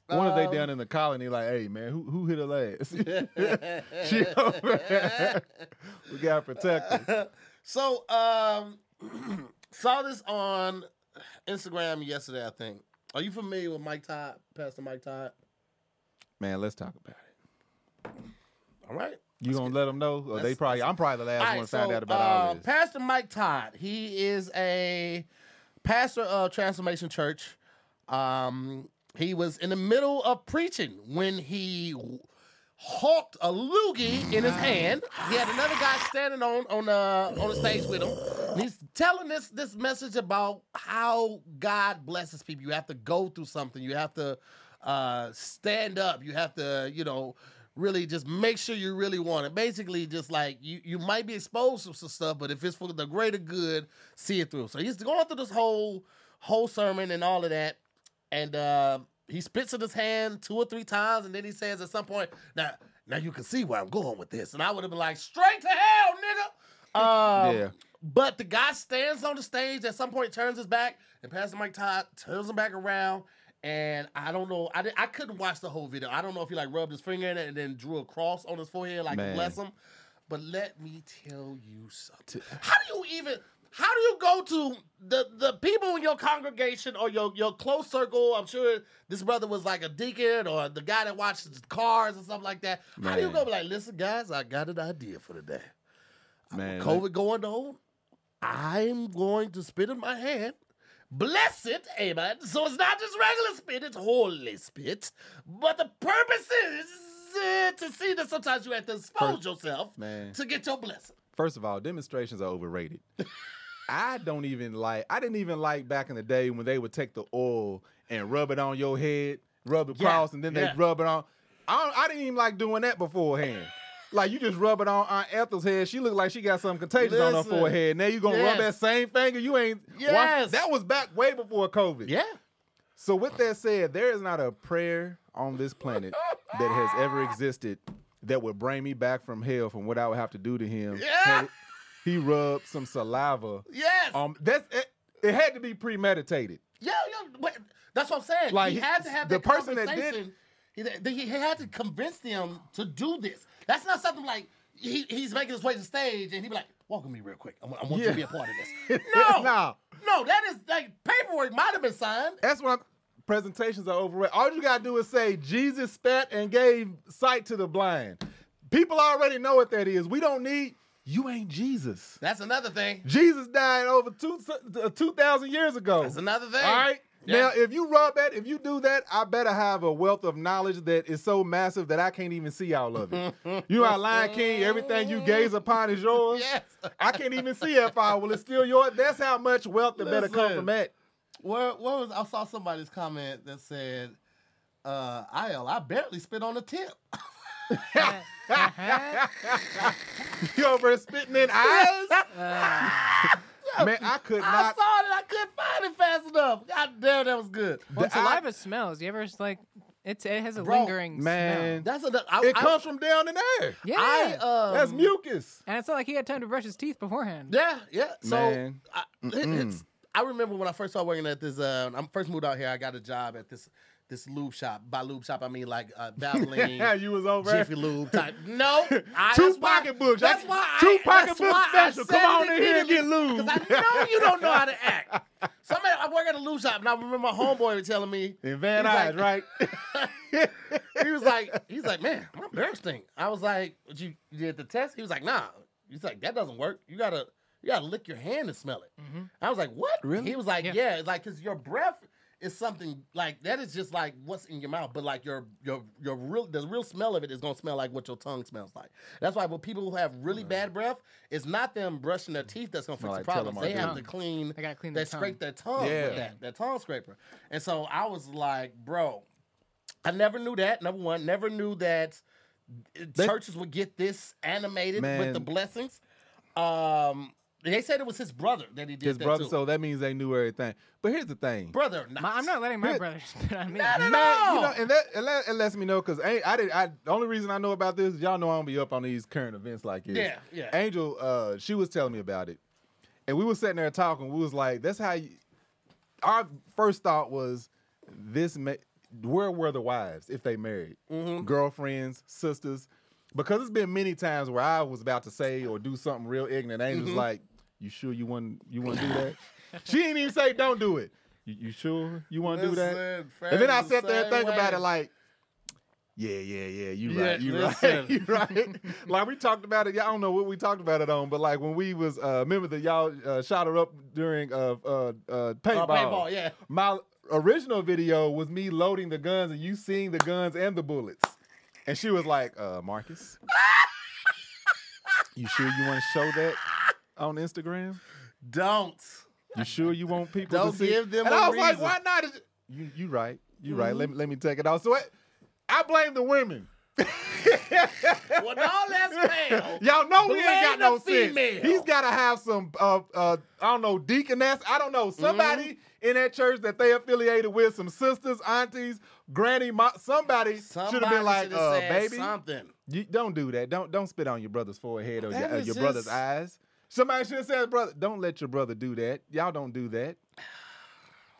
One of they Um, down in the colony, like, hey man, who who hit her last? she over we gotta protect her. so um, saw this on Instagram yesterday. I think. Are you familiar with Mike Todd, Pastor Mike Todd? Man, let's talk about it. All right. You gonna let them know? Or they probably. I'm probably the last All one right, to find out about uh, all this. Pastor Mike Todd, he is a pastor of Transformation Church. Um, he was in the middle of preaching when he hawked a loogie in his hand. He had another guy standing on on the on the stage with him. And he's telling this this message about how God blesses people. You have to go through something. You have to uh, stand up. You have to, you know, really just make sure you really want it. Basically, just like you you might be exposed to some stuff, but if it's for the greater good, see it through. So he's going through this whole whole sermon and all of that, and uh, he spits in his hand two or three times, and then he says at some point, "Now, now you can see where I'm going with this." And I would have been like, "Straight to hell, nigga." Um, Yeah. But the guy stands on the stage at some point, turns his back, and Pastor Mike Todd turns him back around. And I don't know, I, did, I couldn't watch the whole video. I don't know if he like rubbed his finger in it and then drew a cross on his forehead, like Man. bless him. But let me tell you something. How do you even? How do you go to the the people in your congregation or your your close circle? I'm sure this brother was like a deacon or the guy that watches cars or stuff like that. How do you Man. go be like, listen, guys, I got an idea for today. day. Man, COVID going on, I'm going to spit in my hand. Bless it, amen. So it's not just regular spit, it's holy spit. But the purpose is uh, to see that sometimes you have to expose First- yourself man. to get your blessing. First of all, demonstrations are overrated. I don't even like. I didn't even like back in the day when they would take the oil and rub it on your head, rub it Yeah, across, and then yeah. they rub it on. I, don't, I didn't even like doing that beforehand. Like you just rub it on Aunt Ethel's head. She looked like she got something contagious on her Listen. forehead. Now you gonna rub that same finger? You ain't. Yes. that was back way before COVID. Yeah. So with that said, there is not a prayer on this planet that has ever existed that would bring me back from hell from what I would have to do to him. Yeah. had He rubbed some saliva. Yes. Um, that's it, it had to be premeditated. yeah, yeah. But that's what I'm saying. Like, he had to have the person that did-. He, he had to convince them to do this. That's not something like he, he's making his way to the stage and he be like, "Welcome me real quick. I want, I want you to be a part of this." No, no, no, that is like paperwork might have been signed. That's what I'm, presentations are overrated. All you gotta do is say Jesus spat and gave sight to the blind. People already know what that is. We don't need. You ain't Jesus. That's another thing. Jesus died over two uh, two thousand years ago. That's another thing. All right. Yeah. Now, if you rub that, if you do that, I better have a wealth of knowledge that is so massive that I can't even see all of it. you how Lion King, everything you gaze upon is yours. Yes. I can't even see if I will. It's still yours. That's how much wealth that better come from that. Where, where was I saw somebody's comment that said, uh, "IL, I barely spit on the tip." You over there spitting in eyes? Man, I could not. I saw it and I couldn't find it fast enough. God damn, that was good. Well, The- I- saliva smells. You ever like it's it has a Bro, lingering Man, That's a. I, it I- comes from down in there. Yeah. I um, That's mucus. and it's not like he had time to brush his teeth beforehand. Yeah, yeah. So Man. I, it- it's. I remember when I first started working at this. Uh, I first moved out here. I got a job at this this lube shop. By lube shop, I mean like uh, Valvoline, you was over. Jiffy Lube type. No, I, Two pocketbooks. That's why. two I, pocketbook that's I special. Come on in here and get lube. 'cause I know you don't know how to act. Somebody, I work at a lube shop, and I remember my homeboy was telling me In Van Nuys, like- right? he was like, he's like, man, my breath stink. I was like, "Did you, you did the test? He was like, nah. He's like, that doesn't work. You gotta, you gotta lick your hand and smell it. I was like, what? Really? He was like, Yeah. yeah, it's like, cause your breath is something like that is just like what's in your mouth, but like your your your real the real smell of it is gonna smell like what your tongue smells like. That's why when people who have really bad breath, it's not them brushing their teeth that's gonna fix Smell the like problems. They have to clean. They gotta clean They their tongue. scrape their tongue Yeah. with that, that tongue scraper. And so I was like, bro, I never knew that. Number one, never knew that They- churches would get this animated with the blessings. Um, they said it was his brother that he did His that brother, too. so that means they knew everything. But here's the thing. brother, My, I'm not letting my Good. brother spit on me. Not at Man, all. you know, and that, and that it lets me know because I did. I the only reason I know about this, is y'all know I don't be up on these current events like this. Yeah, yeah. Angel, uh, she was telling me about it, and we were sitting there talking. We was like, "That's how." You, our first thought was, "This ma- where were the wives if they married? Mm-hmm. Girlfriends, sisters?" Because it's been many times where I was about to say or do something real ignorant. Angel's Mm-hmm. like, "You sure you want you want to do that?" she didn't even say, "Don't do it." You, you sure you want to do that? And then I friends, the sat there and think about it like, Yeah, yeah, yeah. You Yeah, right. You listen. right. You right. like we talked about it. I don't know what we talked about it on, but like when we was uh remember that y'all uh, shot her up during uh uh, uh paintball. Uh, paintball, yeah. My original video was me loading the guns and you seeing the guns and the bullets. And she was like, uh, Marcus, you sure you want to show that on Instagram? Don't. You sure you want people Don't to see? give them and a I was like, reason. why not? You you right. You right. Mm-hmm. Let me let me take it off. So it, I blame the women. When all that's failed, Y'all know we ain't got no the sense. He's got to have some, uh, uh, I don't know, deaconess. I don't know, somebody Mm-hmm. in that church that they affiliated with, some sisters, aunties, granny, mo- somebody, should have been like, uh, baby, something. you don't do that. Don't don't spit on your brother's forehead or That your, uh, your brother's just- eyes. Somebody should have said, brother, don't let your brother do that. Y'all don't do that.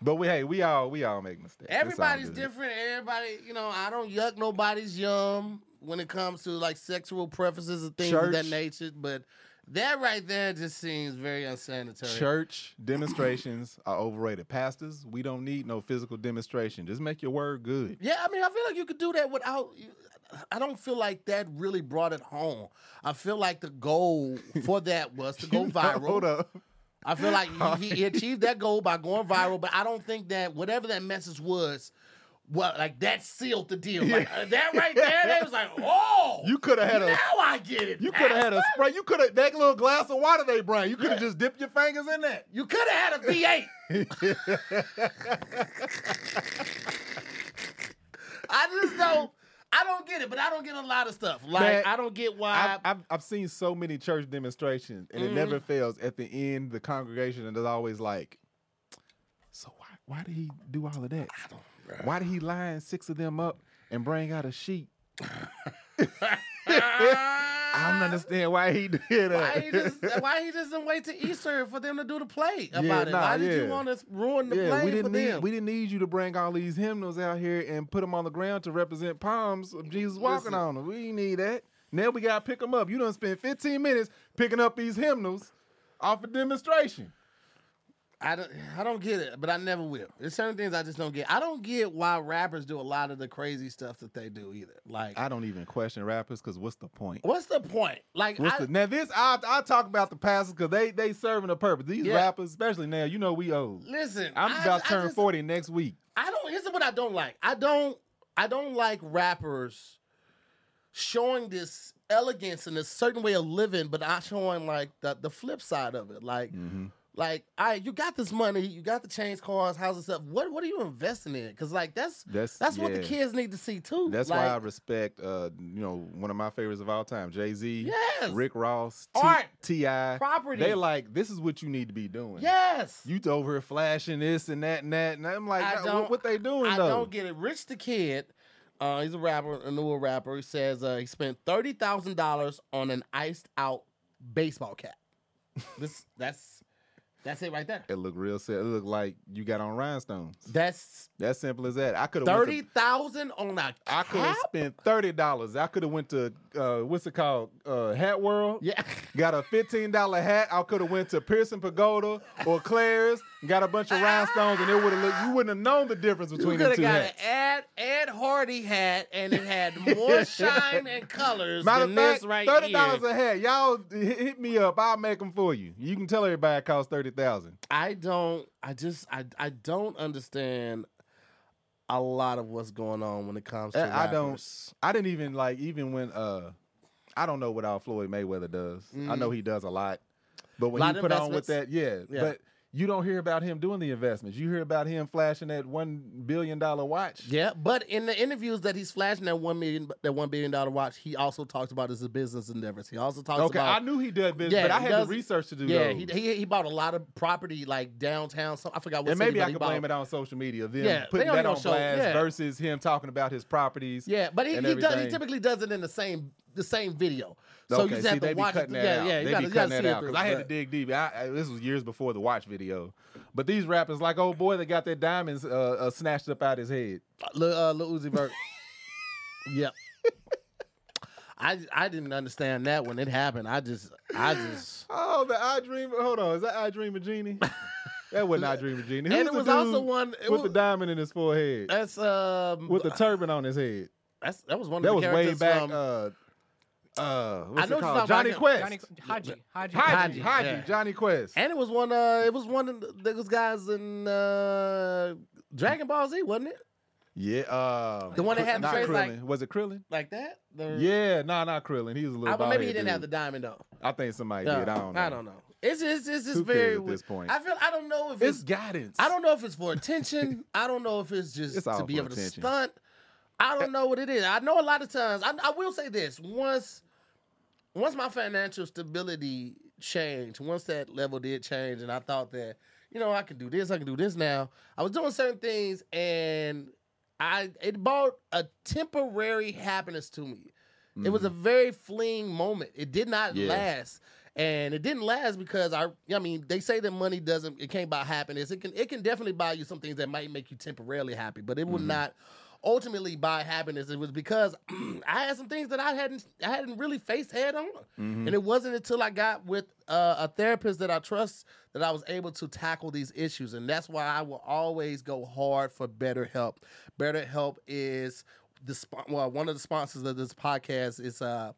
But we, hey, we all we all make mistakes. Everybody's different. Everybody, you know, I don't yuck nobody's yum when it comes to like sexual preferences and things of that nature. But that right there just seems very unsanitary. Church demonstrations are overrated. Pastors, we don't need no physical demonstration. Just make your word good. Yeah, I mean, I feel like you could do that without. I don't feel like that really brought it home. I feel like the goal for that was to go viral. Hold up. I feel like he, he achieved that goal by going viral, but I don't think that whatever that message was, well, like that sealed the deal. Like uh, that right there, they was like, oh, You could have had a now I get it. you could have had a spray. You could have that little glass of water they bring. You could have just dipped your fingers in that. You could have had a V8. I just don't. I don't get it, but I don't get a lot of stuff. Like Man, I don't get why. I've, I've I've seen so many church demonstrations, and it never Mm-hmm. fails. At the end, the congregation is always like, "So why why did he do all of that? Why did he line six of them up and bring out a sheet? I don't uh, understand why he did that. why he just why he just didn't wait to Easter for them to do the play about Yeah, it? nah, why did yeah. you want to ruin the yeah, play we for didn't them? need we didn't need you to bring all these hymnals out here and put them on the ground to represent palms of Jesus walking Listen. on them. We need that. Now we gotta pick them up. You done spend 15 minutes picking up these hymnals off a demonstration. I don't, I don't get it, but I never will. There's certain things I just don't get. I don't get why rappers do a lot of the crazy stuff that they do either. Like, I don't even question rappers because what's the point? what's the point? Like, What's I, the, now this I I talk about the pastors because they they serving a purpose. These Yeah. rappers, especially now, you know we old. listen, I'm I- about to turn just- 40 next week. I don't. Here's what I don't like. I don't. I don't like rappers showing this elegance and a certain way of living, but not showing like the the flip side of it. Like, Mm-hmm. Like, I you got this money, you got the chains, cars, houses, stuff. What what are you investing in? Because like that's That's- that's what the kids need to see too. That's like, why I respect, uh, you know, one of my favorites of all time, Jay Z, Yes. Rick Ross, T- Art. Ti, Property. They like this is what you need to be doing. Yes. you over here flashing this and that and that, and I'm like, I what, what they doing I though? don't get it. Rich the Kid, uh, he's a rapper, a newer rapper. He says uh, he spent thirty thousand dollars on an iced out baseball cap. this that's that's it right there. It looked real sad. It looked like you got on rhinestones. That's That simple as that. I could have thirty thousand on a I could have spent thirty dollars. I could have went to uh, what's it called, uh, Hat World. Yeah. Got a fifteen dollar hat. I could have went to Piercing Pagoda or Claire's. Got a bunch of rhinestones, and it would have looked. You wouldn't have known the difference You between could the have two got hats. an Ed Ed Hardy hat, and it had more shine and colors Matter than of fact, this right thirty dollars a hat. Y'all hit, me up. I'll make them for you. You can tell everybody it costs thirty thousand. I don't. I just. I. I don't understand a lot of what's going on when it comes to. I don't. I didn't even like even when uh, I don't know what all Floyd Mayweather does. I know he does a lot, but when he put on with that, yeah, Yeah. But you don't hear about him doing the investments. You hear about him flashing that one billion dollar watch. Yeah, but in the interviews that he's flashing that one million, that one billion dollar watch, he also talks about his business endeavors. He also talks Okay, about. I knew he did business, Yeah, but I had does- the research to do Yeah, he, he he bought a lot of property like downtown. So I forgot what. and maybe I could blame it on social media. Then Yeah, putting that on show- blast yeah. versus him talking about his properties. Yeah, but he, he does. He typically does it in the same the same video. So okay, you just see, have they to be watch it. cutting that yeah, out. yeah, you they gotta, be cutting that out because I had to dig deep. I, I, this was years before the watch video, but these rappers like old boy that got their diamonds uh, uh, snatched up out his head. Lil, uh, Lil Uzi Vert. yep. I I didn't understand that when it happened. I just I just Oh, the I Dream. Hold on, is that I Dream of Jeannie? that wasn't I Dream of Jeannie. And Who's it the was also one- it with the diamond in his forehead, that's um with the turban on his head. That's that was one of the things. That was way back. from. uh, uh, what's I know it called? Johnny about. Quest. Johnny Hadji Hadji. Hadji, Hadji, Hadji, yeah. Jonny Quest. and it was one. Uh, it was one of those guys in uh, Dragon Ball Z, wasn't it? Yeah, uh, The one that had the not face Krillin. like- was it Krillin? Like that? The, Yeah, nah, not Krillin. He was a little. I, well, maybe he didn't have the diamond though. I think somebody No, did. I don't know. I don't know. It's just it's just Who very at this point? I feel I don't know if It's it's, guidance. I don't know if it's for attention. I don't know if it's just It's to be for able to stunt. I don't know what it is. I know a lot of times. I, I will say this: once, once my financial stability changed, once that level did change, and I thought that you know I can do this, I can do this now. I was doing certain things, and I it brought a temporary happiness to me. It was a very fleeting moment. It did not Mm-hmm. Yeah. last. And it didn't last because I I mean, they say that money doesn't it can't buy happiness. It can it can definitely buy you some things that might make you temporarily happy, but it Mm-hmm. not ultimately buy happiness. It was because I had some things that I hadn't I hadn't really faced head on. Mm-hmm. And it wasn't until I got with uh, a therapist that I trust that I was able to tackle these issues. And that's why I will always go hard for BetterHelp. Better help is the well, one of the sponsors of this podcast is uh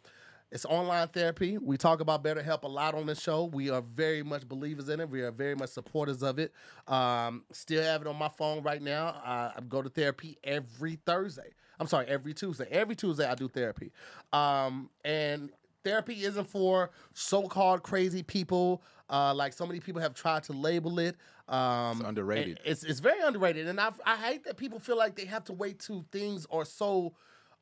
it's online therapy. We talk about BetterHelp a lot on the show. We are very much believers in it. We are very much supporters of it. Um, still have it on my phone right now. I go to therapy every Thursday. I'm sorry, every Tuesday. Every Tuesday I do therapy. Um, and therapy isn't for so-called crazy people. Uh, like so many people have tried to label it. Um, It's underrated. It's it's very underrated, and I I hate that people feel like they have to wait till things are so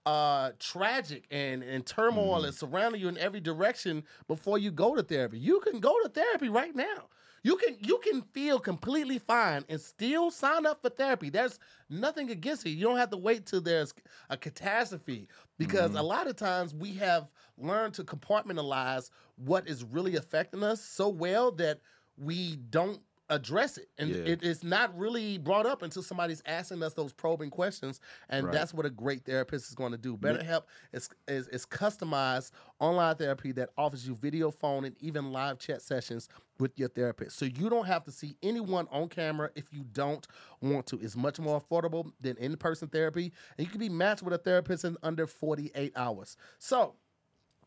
uh tragic and and turmoil Mm-hmm. is surrounding you in every direction before you go to therapy. You can go to therapy right now. You can you can feel completely fine and still sign up for therapy. There's nothing against it. You don't have to wait till there's a catastrophe because Mm-hmm. a lot of times we have learned to compartmentalize what is really affecting us so well that we don't address it. And Yeah. it, it's not really brought up until somebody's asking us those probing questions and Right. that's what a great therapist is going to do betterhelp is, is is customized online therapy that offers you video phone and even live chat sessions with your therapist. So you don't have to see anyone on camera if you don't want to. It's much more affordable than in-person therapy and you can be matched with a therapist in under 48 hours. So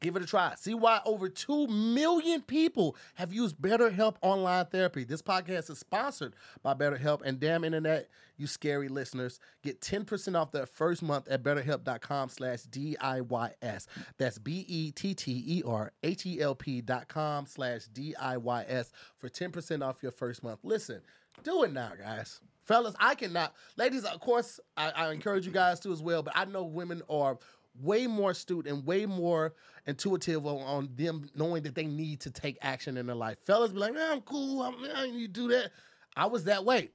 Give it a try. See why over 2 million people have used BetterHelp online therapy. This podcast is sponsored by BetterHelp. And damn internet, you scary listeners, get 10% off their first month at betterhelp.com slash DIYS. That's B-E-T-T-E-R-H-E-L-P dot com slash D-I-Y-S for 10% off your first month. Listen, do it now, guys. Fellas, I cannot. Ladies, of course, I, I encourage you guys to as well, but I know women are way more astute and way more intuitive on, on them knowing that they need to take action in their life. Fellas be like, man, I'm cool. I'm, I need to do that. I was that way.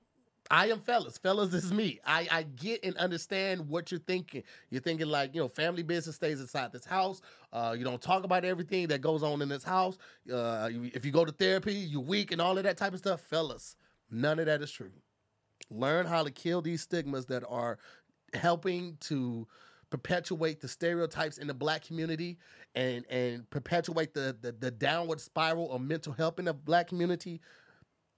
I am fellas. Fellas is me. I, I get and understand what you're thinking. You're thinking like, you know, family business stays inside this house. Uh, you don't talk about everything that goes on in this house. Uh, if you go to therapy, you're weak and all of that type of stuff. Fellas, none of that is true. Learn how to kill these stigmas that are helping to perpetuate the stereotypes in the black community and and perpetuate the, the the downward spiral of mental health in the black community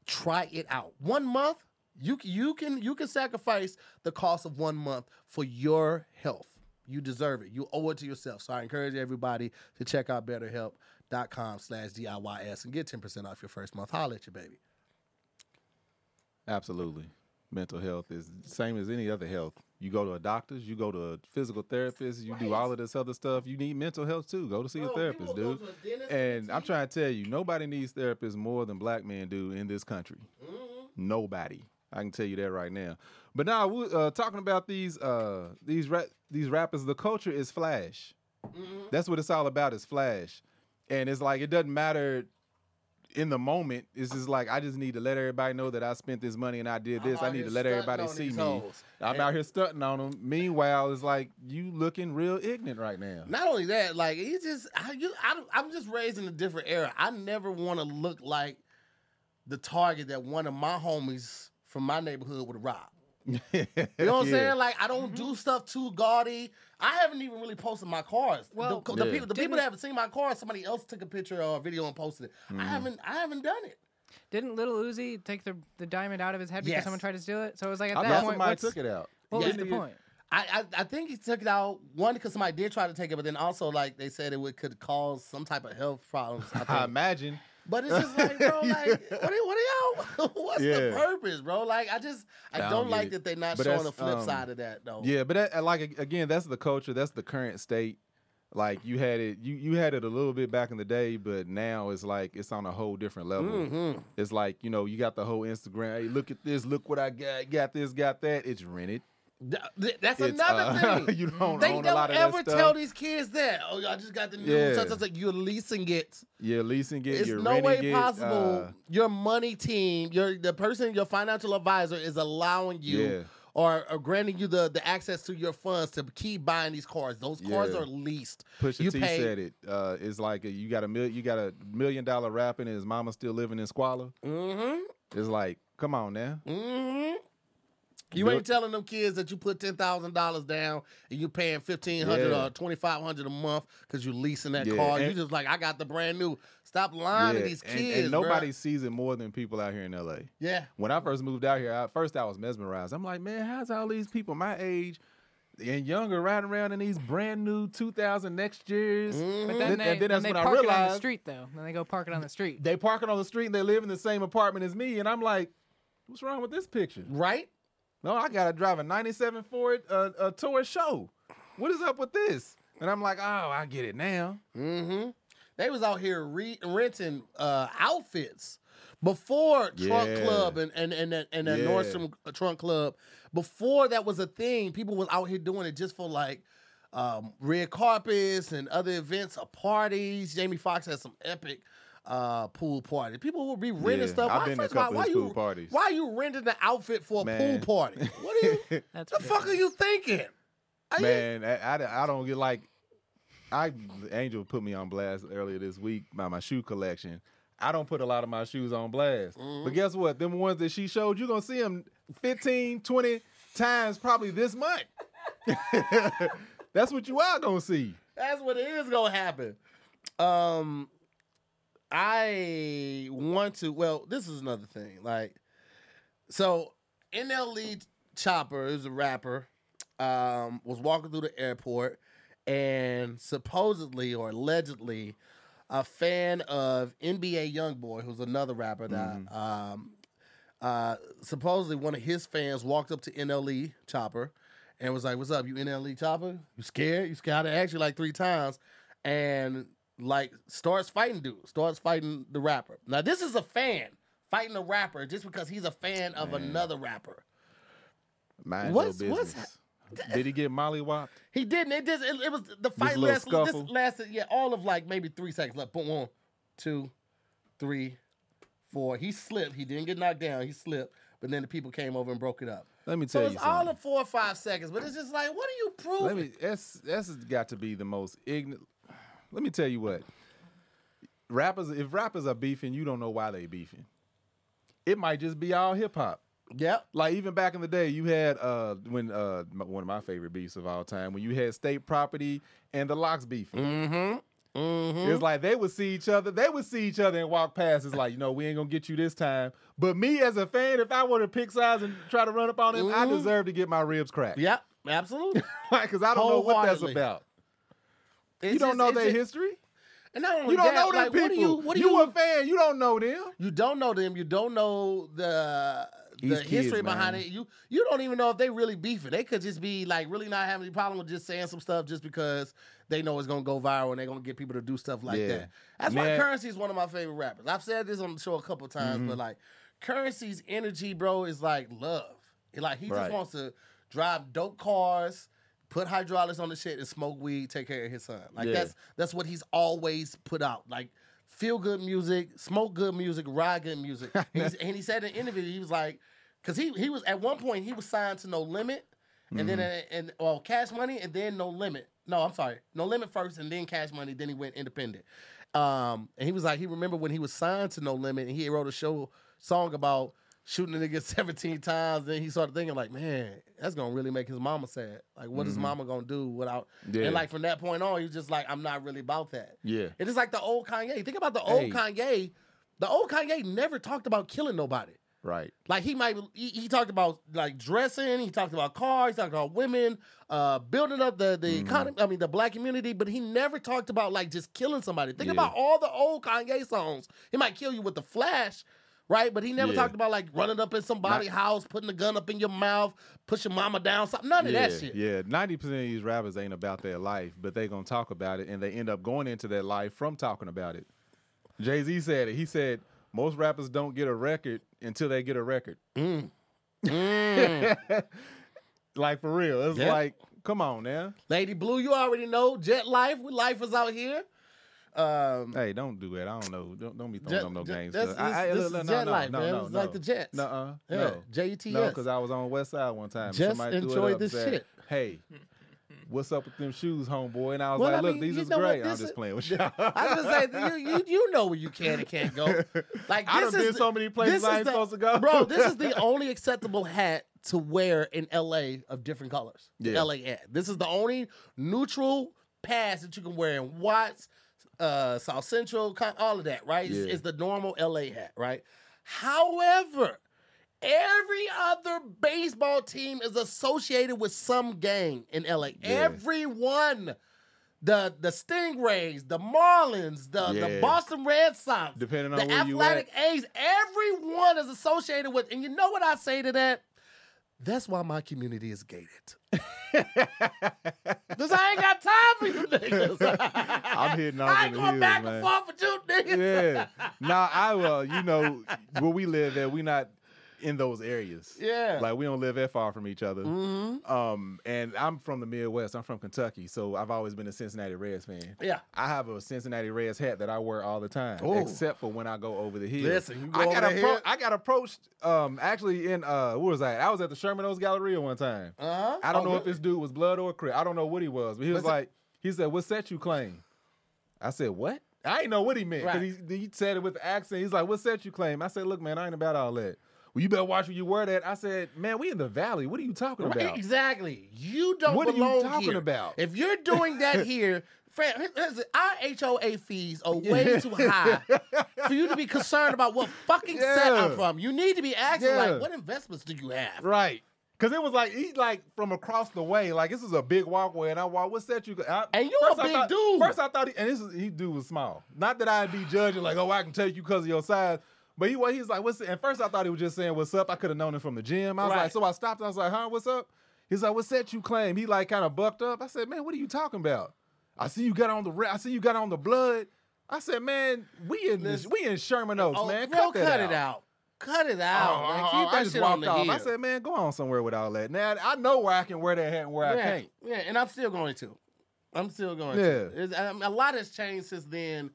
try it out. One month you you can you can sacrifice the cost of one month for your health. You deserve it. You owe it to yourself. So i encourage everybody to check out betterhelp.com slash diys and get 10% off your first month. Holla at you baby. Absolutely. Mental health is the same as any other health. You go to a doctor's, you go to a physical therapist, you do all of this other stuff. You need mental health too. Go to see a therapist, dude. a and I'm trying to tell you, nobody needs therapists more than black men do in this country. Mm-hmm. Nobody. I can tell you that right now. But now, we uh, talking about these uh, these ra- these rappers, the culture is flash. Mm-hmm. That's what it's all about. Is flash, and it's like it doesn't matter in the moment. It's just like I just need to let everybody know that I spent this money and I did I'm this. I need to let everybody see me. hoes. I'm And- out here stunting on them. Meanwhile, it's like you looking real ignorant right now. Not only that, like it's just I, you, I I'm just raised in a different era. I never want to look like the target that one of my homies from my neighborhood would rob. You You know what I'm saying? Like I don't do stuff too gaudy. I haven't even really posted my cars. Well, the, the Yeah. people, the people that haven't seen my car, somebody else took a picture or a video and posted it. Mm-hmm. I haven't, I haven't done it. Didn't Little Uzi take the, the diamond out of his head because Yes. someone tried to steal it? So it was like at I that point, somebody what's, took it out. what Yeah. was the point? I, I I think he took it out one because somebody did try to take it, but then also like they said it would could cause some type of health problems. I I imagine. But it's just like, bro, like, what are, what are y'all? What's the purpose, bro? Like, I just, I, I don't don't like it. that they're not But showing the flip um, side of that, though. Yeah, but that, like again, that's the culture. That's the current state. Like you had it, you you had it a little bit back in the day, but now it's like it's on a whole different level. Mm-hmm. It's like you know you got the whole Instagram. Hey, look at this, look what I got, got this, got that. It's rented. Th- th- That's It's, another uh, thing. you don't they don't a lot of that ever tell these kids that. Oh, I just got the new Yeah. such such. You're leasing it. You're leasing it. It's no way it, possible. uh, your money team, your the person, your financial advisor is allowing you Yeah. or, or granting you the, the access to your funds to keep buying these cars. Those cars Yeah. are leased. Pusha you T pay, said it. Uh, it's like a, you got a mil- you got a million dollar rapping, and his mama still living in squalor. Mm-hmm. It's like, come on now. Mm-hmm. You ain't telling them kids that you put ten thousand dollars down and you're paying fifteen hundred Yeah. or twenty five hundred a month because you're leasing that Yeah, car. you and- just like I got the brand new. Stop lying to these kids. and, nobody bruh. sees it more than people out here in LA. Yeah. When I first moved out here, I, first I was mesmerized. I'm like, man, how's all these people my age and younger riding around in these brand new 2000 next years? Mm-hmm. But then then- they, and then then that's they when I park it on the realized- street though. Then they go park it on the street. They parking on the street and they live in the same apartment as me, and I'm like, what's wrong with this picture? Right? No, I gotta drive a '97 Ford uh, a tour show. What is up with this? And I'm like, oh, I get it now. Mm-hmm. They was out here re- renting uh, outfits before Trunk Yeah. Club and and and and, and the Yeah. Nordstrom Trunk Club. Before that was a thing, people was out here doing it just for like um, red carpets and other events or parties. Jamie Foxx had some epic uh, pool party. People will be renting Yeah, stuff. I've Why- been to a first of all, couple why of his you, parties. Why you renting the outfit for a Man. pool party? What are you? That's the fuck are you thinking? Are you- Man, I, I, I don't get like I Angel put me on blast earlier this week by my shoe collection. I don't put a lot of my shoes on blast. Mm-hmm. But guess what? Them ones that she showed, you're going to see them 15, 20 times probably this month. That's what you are going to see. That's what it is gonna happen. Um, I want to. Well, this is another thing. Like, so NLE Choppa is a rapper. Um, was walking through the airport, and supposedly or allegedly, a fan of NBA YoungBoy, who's another rapper that um, uh, supposedly one of his fans walked up to NLE Choppa and was like, "What's up, you NLE Choppa? You scared? You scared?" I asked you like three times, and like starts fighting dude, starts fighting the rapper. Now this is a fan fighting a rapper just because he's a fan of another rapper. Mind What's- your what's business. Did he get mollywopped? He didn't. It just it, it was the fight lasted. This lasted yeah all of like maybe three seconds. Like boom, one, two, three, four. He slipped. He didn't get knocked down. He slipped. But then the people came over and broke it up. Let me tell So tell it's you all of four or five seconds. But it's just like, what are you proving? Let me. That's that's got to be the most ignorant. Let me tell you what. Rappers, if rappers are beefing, you don't know why they beefing. It might just be all hip hop. Yep. Like even back in the day, you had uh when uh one of my favorite beefs of all time when you had state property and the LOX beefing. Mm-hmm. Mm-hmm. It's like they would see each other, they would see each other and walk past. It's like you know we ain't gonna get you this time. But me as a fan, if I were to pick sides and try to run up on him, I Mhm. deserve to get my ribs cracked. Yep. Absolutely. like because I don't know what that's about. It's you don't just- know their just- history. And not only You don't that, know them like, people. What do you? What do you you? a fan? You don't know them. You don't know them. You don't know the the These kids, history behind man. it. You you don't even know if they really beefing. They could just be like really not having any problem with just saying some stuff just because they know it's gonna go viral and they're gonna get people to do stuff like Yeah. that. That's why Man. Mm-hmm. Curren$y is one of my favorite rappers. I've said this on the show a couple times, but like Curren$y's energy, bro, is like love. Like he just wants to drive dope cars. Put hydraulics on the shit and smoke weed, take care of his son. Like Yeah. that's that's what he's always put out. Like feel good music, smoke good music, ride good music. and, and he said in an interview, he was like, because he he was at one point he was signed to No Limit, and then uh, and well Cash Money, and then No Limit. No, I'm sorry, No Limit first, and then Cash Money. Then he went independent. Um, and he was like, he remembered when he was signed to No Limit, and he wrote a show song about shooting the nigga 17 times. Then he started thinking like, man, that's gonna really make his mama sad. Like, what is mama gonna do without? Yeah. And like from that point on, he was just like, I'm not really about that. Yeah. It is like the old Kanye. Think about the old Hey. Kanye. The old Kanye never talked about killing nobody. Right. Like he might he, he talked about like dressing, he talked about cars, he talked about women, uh, building up the the Mm-hmm. economy. I mean the black community, but he never talked about like just killing somebody. Think Yeah. about all the old Kanye songs. He might kill you with the flash. Right, but he never Yeah. talked about like running up in somebody's house, putting a gun up in your mouth, pushing mama down, something. None of yeah, that shit. Yeah, ninety percent of these rappers ain't about their life, but they gonna talk about it, and they end up going into their life from talking about it. Jay Z said it. He said most rappers don't get a record until they get a record. like for real, it's Mm. Yeah. like, come on now. Lady Blue, you already know Jet Life. We life is out here. Um, Hey, don't do that. I don't know. Don't, don't be throwing Jet- up no Jet- games. that's- I, I, this- look, this is no, Jet no, life, no, man. no, like the Jets. Nuh-uh. Yeah, No. J-E-T-S. No, because I was on West Side one time. Just it enjoy this said, shit. Hey, what's up with them shoes, homeboy? And I was Well, like, I look, mean, these you is great. I'm just playing with you. I was gonna say you, you you know where you can and can't go. Like I this done is been the- so many places I ain't the- supposed to go. bro. This is the only acceptable hat to wear in LA of different colors. Yeah. LA hat. This is the only neutral pass that you can wear in Watts, uh, South Central, all of that. Right? Yeah. it's the normal LA hat. Right? However. Every other baseball team is associated with some gang in LA. Everyone. The the Stingrays, the Marlins, the, the Boston Red Sox, Depending on the where you Athletic A's, everyone is associated with. And you know what I say to that? That's why my community is gated. Because I ain't got time for you niggas. I'm hitting off I in ain't the going hills, back man. and forth with you niggas. yeah. Nah, I well, you know, where we live at, we not in those areas. Yeah. Like we don't live that far from each other. Mhm. Um, and I'm from the Midwest. I'm from Kentucky, so I've always been a Cincinnati Reds fan. Yeah. I have a Cincinnati Reds hat that I wear all the time, Oh. except for when I go over the hill. Listen, you go I got appro- I got approached. Um, actually in uh, where was I? I was at the Sherman Oaks Galleria one time. Uh-huh. I don't Oh, know if this dude was blood or crip. I don't know what he was, but he was it- like, he said, "What set you claim?" I said, "What?" I didn't know what he meant because Right. he, he said it with accent. He's like, "What set you claim?" I said, "Look, man, I ain't about all that." Well, you better watch when you wear that. I said, "Man, we in the valley. What are you talking Right, about?" Exactly. You don't know What are you belong talking here. about? If you're doing that here, listen, our HOA fees are way too high for you to be concerned about what fucking set I'm from. You need to be asking, Yeah. like, what investments do you have? Right. Cause it was like he like from across the way, like this is a big walkway, and I walk. What set you? I, And you a big thought- dude. First I thought, he, and this is he dude was small. Not that I'd be judging like, oh, I can take you because of your size. But he was, he's like, what's? And first I thought he was just saying what's up. I could have known him from the gym. I was Right. like, so I stopped. I was like, huh, what's up? He's like, what set you claim? He like kind of bucked up. I said, man, what are you talking about? I see you got on the I see you got on the blood. I said, man, we in this, we in Sherman Oaks, Oh, man. Cut, cut out. it out. Cut it out. Oh, man. oh, Keep I just shit on walked the off. I said, man, go on somewhere with all that. Now I know where I can wear that hat and where yeah, I can't. yeah, and I'm still going to. I'm still going Yeah. to. It's, I mean, a lot has changed since then,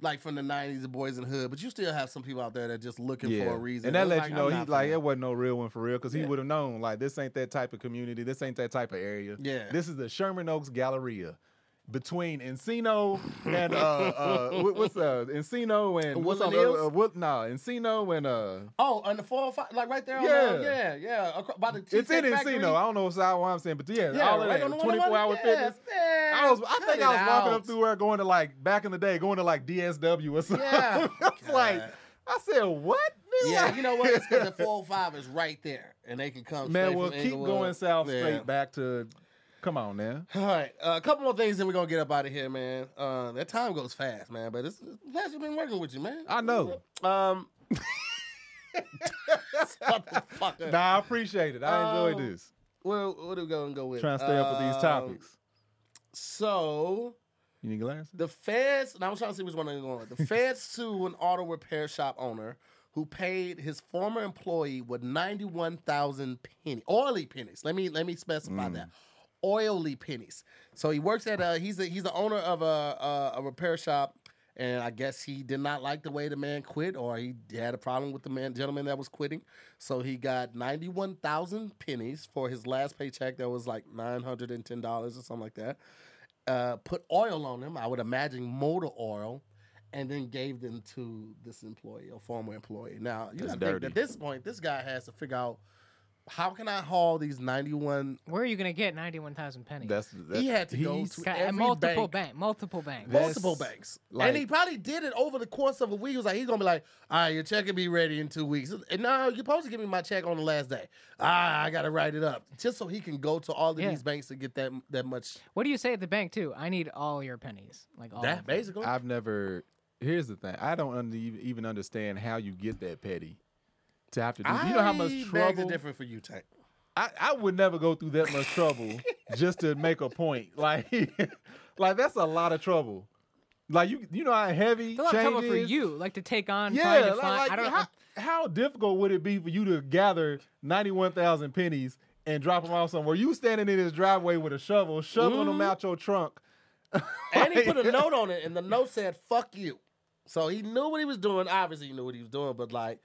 like from the '90s, the Boys in the Hood. But you still have some people out there that just looking for a reason. And that It's lets like, you know I'm he like it wasn't no real one for real because he Yeah. would have known like this ain't that type of community. This ain't that type of area. Yeah. This is the Sherman Oaks Galleria. Between Encino and uh uh what's uh Encino and what's on Woodland the uh, what nah Encino and uh Oh, on the four or five, like right there. On Yeah. the, yeah, yeah. acro- by the it's in Cheesecake Factory. Encino. I don't know if it's how I'm saying, but yeah, Yeah, all of right that on the one- 24 hour yeah, fitness. man, I was I think I was walking out. up through there going to like back in the day, going to like DSW or something. Yeah. it's like I said, what? Yeah, you know what? It's because the 405 is right there, and they can come. Man, straight well, from keep Inglewood. going south Yeah. straight back to. Come on now. All right, uh, a couple more things, then we're gonna get up out of here, man. Uh, that time goes fast, man. But it's, it's pleasure been working with you, man. I know. Um, motherfucker. Nah, I appreciate it. I enjoy Um, this. Well, what are we gonna go with? Trying to stay up with these Um, topics. So You need glasses? the feds. Now I was trying to see which one I'm going with. The feds sue an auto repair shop owner who paid his former employee with 91,000 penny oily pennies. Let me let me specify that. Oily pennies. So he works at a he's a, he's the owner of a, a a repair shop and I guess he did not like the way the man quit or he had a problem with the man gentleman that was quitting. So he got 91,000 pennies for his last paycheck that was like $910 or something like that uh, put oil on them. I would imagine motor oil, and then gave them to this employee a former employee. Now you got to think at this point, this guy has to figure out how can I haul these 91? Where are you gonna get ninety-one thousand pennies? That's that, He had to go to Got- every multiple bank. bank, multiple banks. That- multiple banks. like- and he probably did it over the course of a week. He was like, he's gonna be like, all right, your check will be ready in two weeks. And no, you're supposed to give me my check on the last day. Ah, I gotta write it up. Just so he can go to all of Yeah. these banks to get that that much What do you say at the bank too? I need all your pennies, like all that basically. I've never. Here's the thing. I don't under, even understand how you get that petty to have to do. you know how much I beg to trouble. differ for you, Tank. I, I would never go through that much trouble just to make a point. Like, like that's a lot of trouble. Like you, you know how heavy It's a lot of trouble for is? you, like to take on. Yeah, like, find, like, I don't how, know. how difficult would it be for you to gather ninety-one thousand pennies and drop them off somewhere? You standing in his driveway with a shovel, shoveling them Mm-hmm. out your trunk. And he put a note on it, and the note said "fuck you." So he knew what he was doing. Obviously, he knew what he was doing, but like,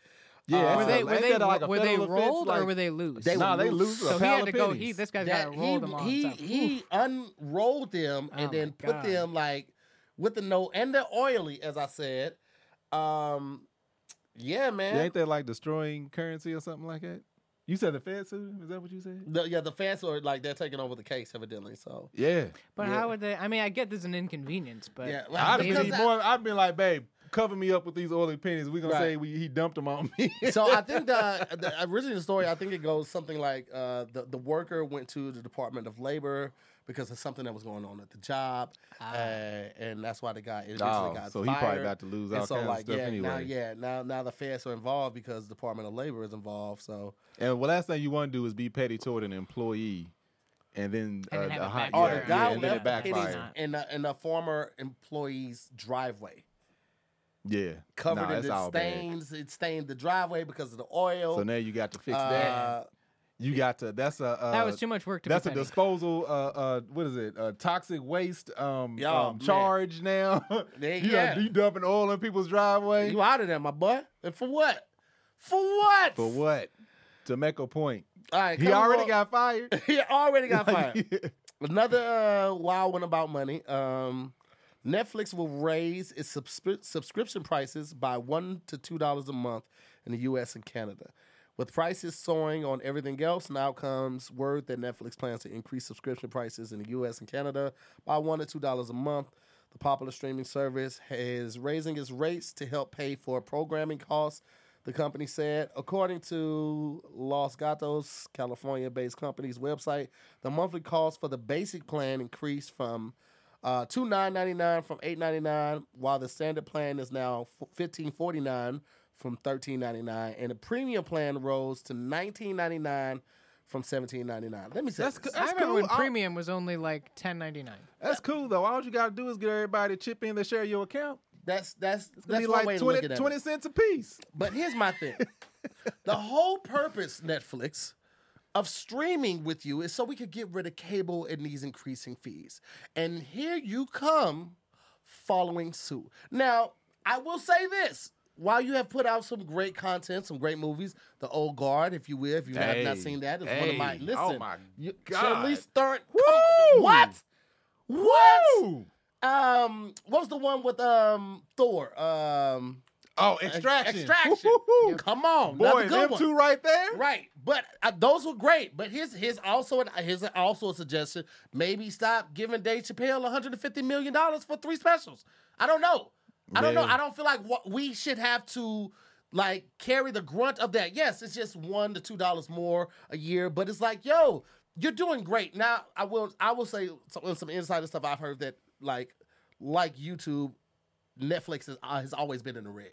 Yeah, Uh, Were they were they like were they federal offense? rolled or Like, were they loose? They Nah, were they loose. lose a so he had to go. pennies. He this guy's that got to roll he them all. he himself. he unrolled them and Oh then put God. them like with the note and they're oily, as I said. Um, yeah, man. Yeah, ain't that like destroying currency or something like that? You said the Fed sued him? Is that what you said? The- yeah, the fans are like they're taking over the case evidently. So Yeah. But Yeah. how would they? I mean, I get there's an inconvenience, but yeah, I'd Because have more. I'd been like, babe, cover me up with these oily pennies. We're gonna Right. say we, he dumped them on me. so I think the, the original story, I think it goes something like uh, the the worker went to the Department of Labor because of something that was going on at the job, uh, and that's why the guy eventually Oh, got so he probably about to lose all and so kinds like of stuff yeah, now anyway. yeah, now now the feds are involved because the Department of Labor is involved. So And the last thing you want to do is be petty toward an employee, and then, And then uh, have a it hot- or backfire. the guy yeah, and then it left the pennies backfired. in a, in a former employee's driveway, Yeah, covered nah, in the all bad. stains. It stained the driveway because of the oil. So now you got to fix Uh, that. You got to. That's a. Uh, that was too much work to be. That's be a disposal. Uh, uh, what is it? Uh, toxic waste. Um, Yeah, um man. charge now. There- you yeah. done- you dumping oil in people's driveway You out of there, my boy. And for what? For what? for what? To make a point. All right, He already on. got fired. he already got fired. Another uh, wild one about money. Um, Netflix will raise its subscri- subscription prices by one to two dollars a month in the U.S. and Canada. With prices soaring on everything else, now comes word that Netflix plans to increase subscription prices in the U.S. and Canada by one to two dollars a month. The popular streaming service is raising its rates to help pay for programming costs. The company said, according to Los Gatos, California-based company's website, the monthly cost for the basic plan increased from uh, two nine ninety nine from eight ninety nine, while the standard plan is now fifteen forty nine from thirteen ninety nine, and the premium plan rose to nineteen ninety nine from seventeen ninety nine. Let me say That's this. good. I remember cool. when I- premium was only like ten ninety nine. That's cool though. All you gotta do is get everybody to chip in to share your account. That's that's It's gonna that's be one way like to look 20, it. 20 cents a piece. But here's my thing. the whole purpose, Netflix, of streaming with you is so we could get rid of cable and these increasing fees. And here you come following suit. Now, I will say this. While you have put out some great content, some great movies, The Old Guard, if you will, if you have not seen that, it's one of my listen. oh my you, God. Charlize Theron. Woo! What? What? Woo! Um, what was the one with um Thor? Um, Oh, extraction. Extraction. Woo-hoo-hoo. Come on, Boy, good them one. two right there. Right, but uh, those were great. But here's here's also an, here's also a suggestion. Maybe stop giving Dave Chappelle 150 million dollars for three specials. I don't know. I don't know. I don't feel like what we should have to like carry the grunt of that. Yes, it's just one to two dollars more a year, but it's like, yo, you're doing great. Now, I will I will say some, some insider stuff I've heard that like like YouTube, Netflix is, uh, has always been in the red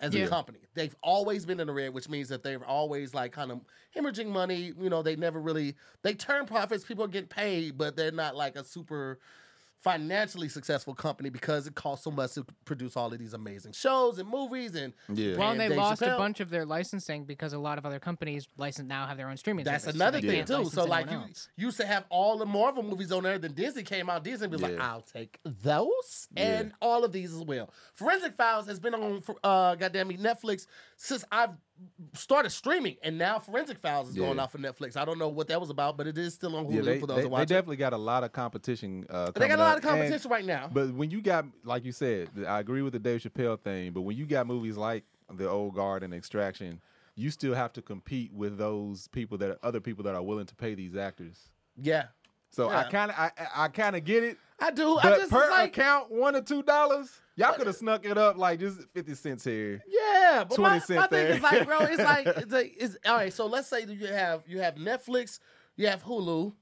as Yeah. a company. They've always been in the red, which means that they're always like kind of hemorrhaging money. You know, they never really they turn profits. People get paid, but they're not like a super financially successful company because it costs so much to produce all of these amazing shows and movies and Yeah. Well, and they Dave lost Chappelle. a bunch of their licensing because a lot of other companies license now have their own streaming. That's service, another they thing too. So like you else. used to have all the Marvel movies on there, then Disney came out. Disney was like, "I'll take those," Yeah. and all of these as well. Forensic Files has been on for uh, goddamn me Netflix since I've started streaming, and now Forensic Files is going Yeah. out for Netflix. I don't know what that was about, but it is still on Hulu Yeah, they, for those they, who they watch it. definitely got a lot of competition. Uh, They got a lot of competition And- right now. But when you got, like you said, I agree with the Dave Chappelle thing. But when you got movies like The Old Guard and Extraction, you still have to compete with those people that are, other people that are willing to pay these actors. Yeah, So I kind of I, I kind of get it. I do. I just per like, account, one or two dollars, y'all could have snuck it up like just fifty cents here. Yeah, but 20 my, cent my thing there. is like, bro, it's like, it's like, it's all right. So let's say that you have you have Netflix, you have Hulu,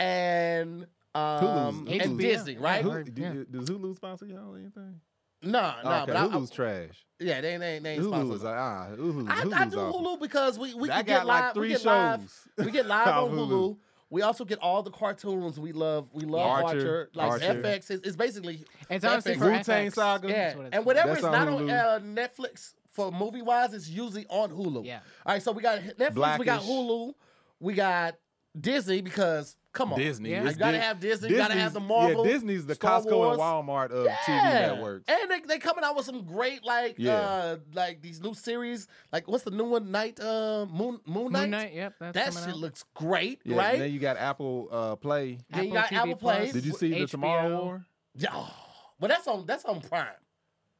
and um Hulu's- and HBO. Disney, right? Yeah. Who, Or- do, yeah. Does Hulu sponsor y'all or anything? No, no, okay, but I, Hulu's trash. yeah, they they they ain't Hulu sponsored. is like ah, Hulu. I, Hulu's I do awful. Hulu because we we I can get like live. three we get live. shows We get live on on Hulu. Hulu. We also get all the cartoons we love. We love Archer, Archer, like Archer. FX. It's, it's basically It's honestly FX. for Wu-Tang FX. Saga. Yeah, what and whatever That's is on not on uh, Netflix for movie wise, it's usually on Hulu. Yeah. All right, so we got Netflix, we got Hulu, we got Disney because come on, Disney. Yeah. You gotta Dis- have Disney. You gotta have the Disney's- Marvel. Yeah, Disney's the Star Costco Wars. and Walmart of TV Yeah. networks. And they they coming out with some great like Yeah. uh like these new series. Like what's the new one? Night uh Moon Moon Knight. Moon Knight, yep, that's that shit out. looks great, Yeah, right? And then you got Apple uh, Play. Then you got TV Apple Play. Plus, Did you see the Tomorrow War? yeah, oh, but that's on that's on Prime.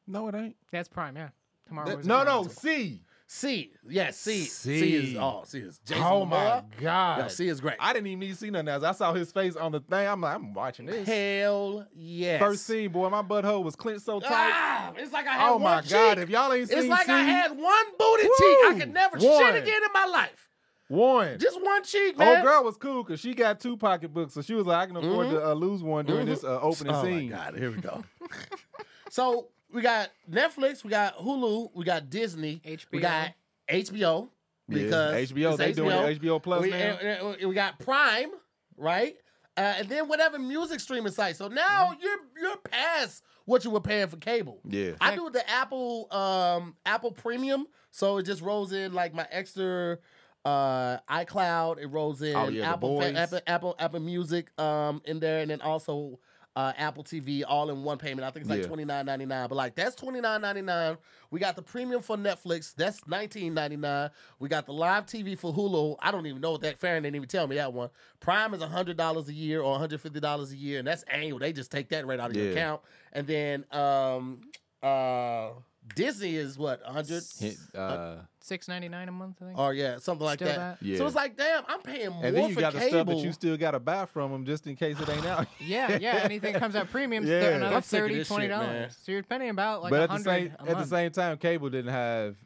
No, it ain't. That's Prime, yeah. Tomorrow. That- no, no, See. See, yeah, See, See, See. is oh, See is Jason oh my Momoa. god. Yeah, See is great. I didn't even need to see nothing else. I saw his face on the thing. I'm like, I'm watching this. Hell yes. First scene, boy, my butthole was clenched so tight. Ah, it's like I had oh one my cheek. god, if y'all ain't seen it's like I See, had one booty cheek. I could never One. shit again in my life. one. Just one cheek, man. Old girl was cool because she got two pocketbooks, so she was like, I can afford to uh, lose one during this uh, opening oh scene. my god, here we go. so we got Netflix, we got Hulu, we got Disney, we got HBO Yeah, because HBO, it's they doing HBO Plus we, now. and- and we got Prime, right? Uh, and then whatever music streaming site. So now you're you're past what you were paying for cable. Yeah. I do the Apple um Apple Premium, so it just rolls in like my extra uh iCloud. It rolls in Oh, yeah, Apple, fa- Apple Apple Apple Music um in there, and then also uh, Apple TV all in one payment. I think it's like Yeah. twenty nine ninety nine. But like that's twenty nine ninety nine. We got the premium for Netflix. That's nineteen ninety nine. We got the live TV for Hulu. I don't even know what that. Farron didn't even tell me that one. Prime is hundred dollars a year or one hundred fifty dollars a year, and that's annual. They just take that right out of your account. And then um uh Disney is what hundred. Uh, Six ninety nine a month, I think. Or yeah, something like Still that. that? Yeah. So it's like, damn, I'm paying more and then you for got the stuff that you still got to buy from them just in case it ain't out. Yeah, yeah. Anything comes out premium, Yeah. yeah. another I'm sick 30 20 dollars. So you're spending about like but a at the hundred same a at the same time, cable didn't have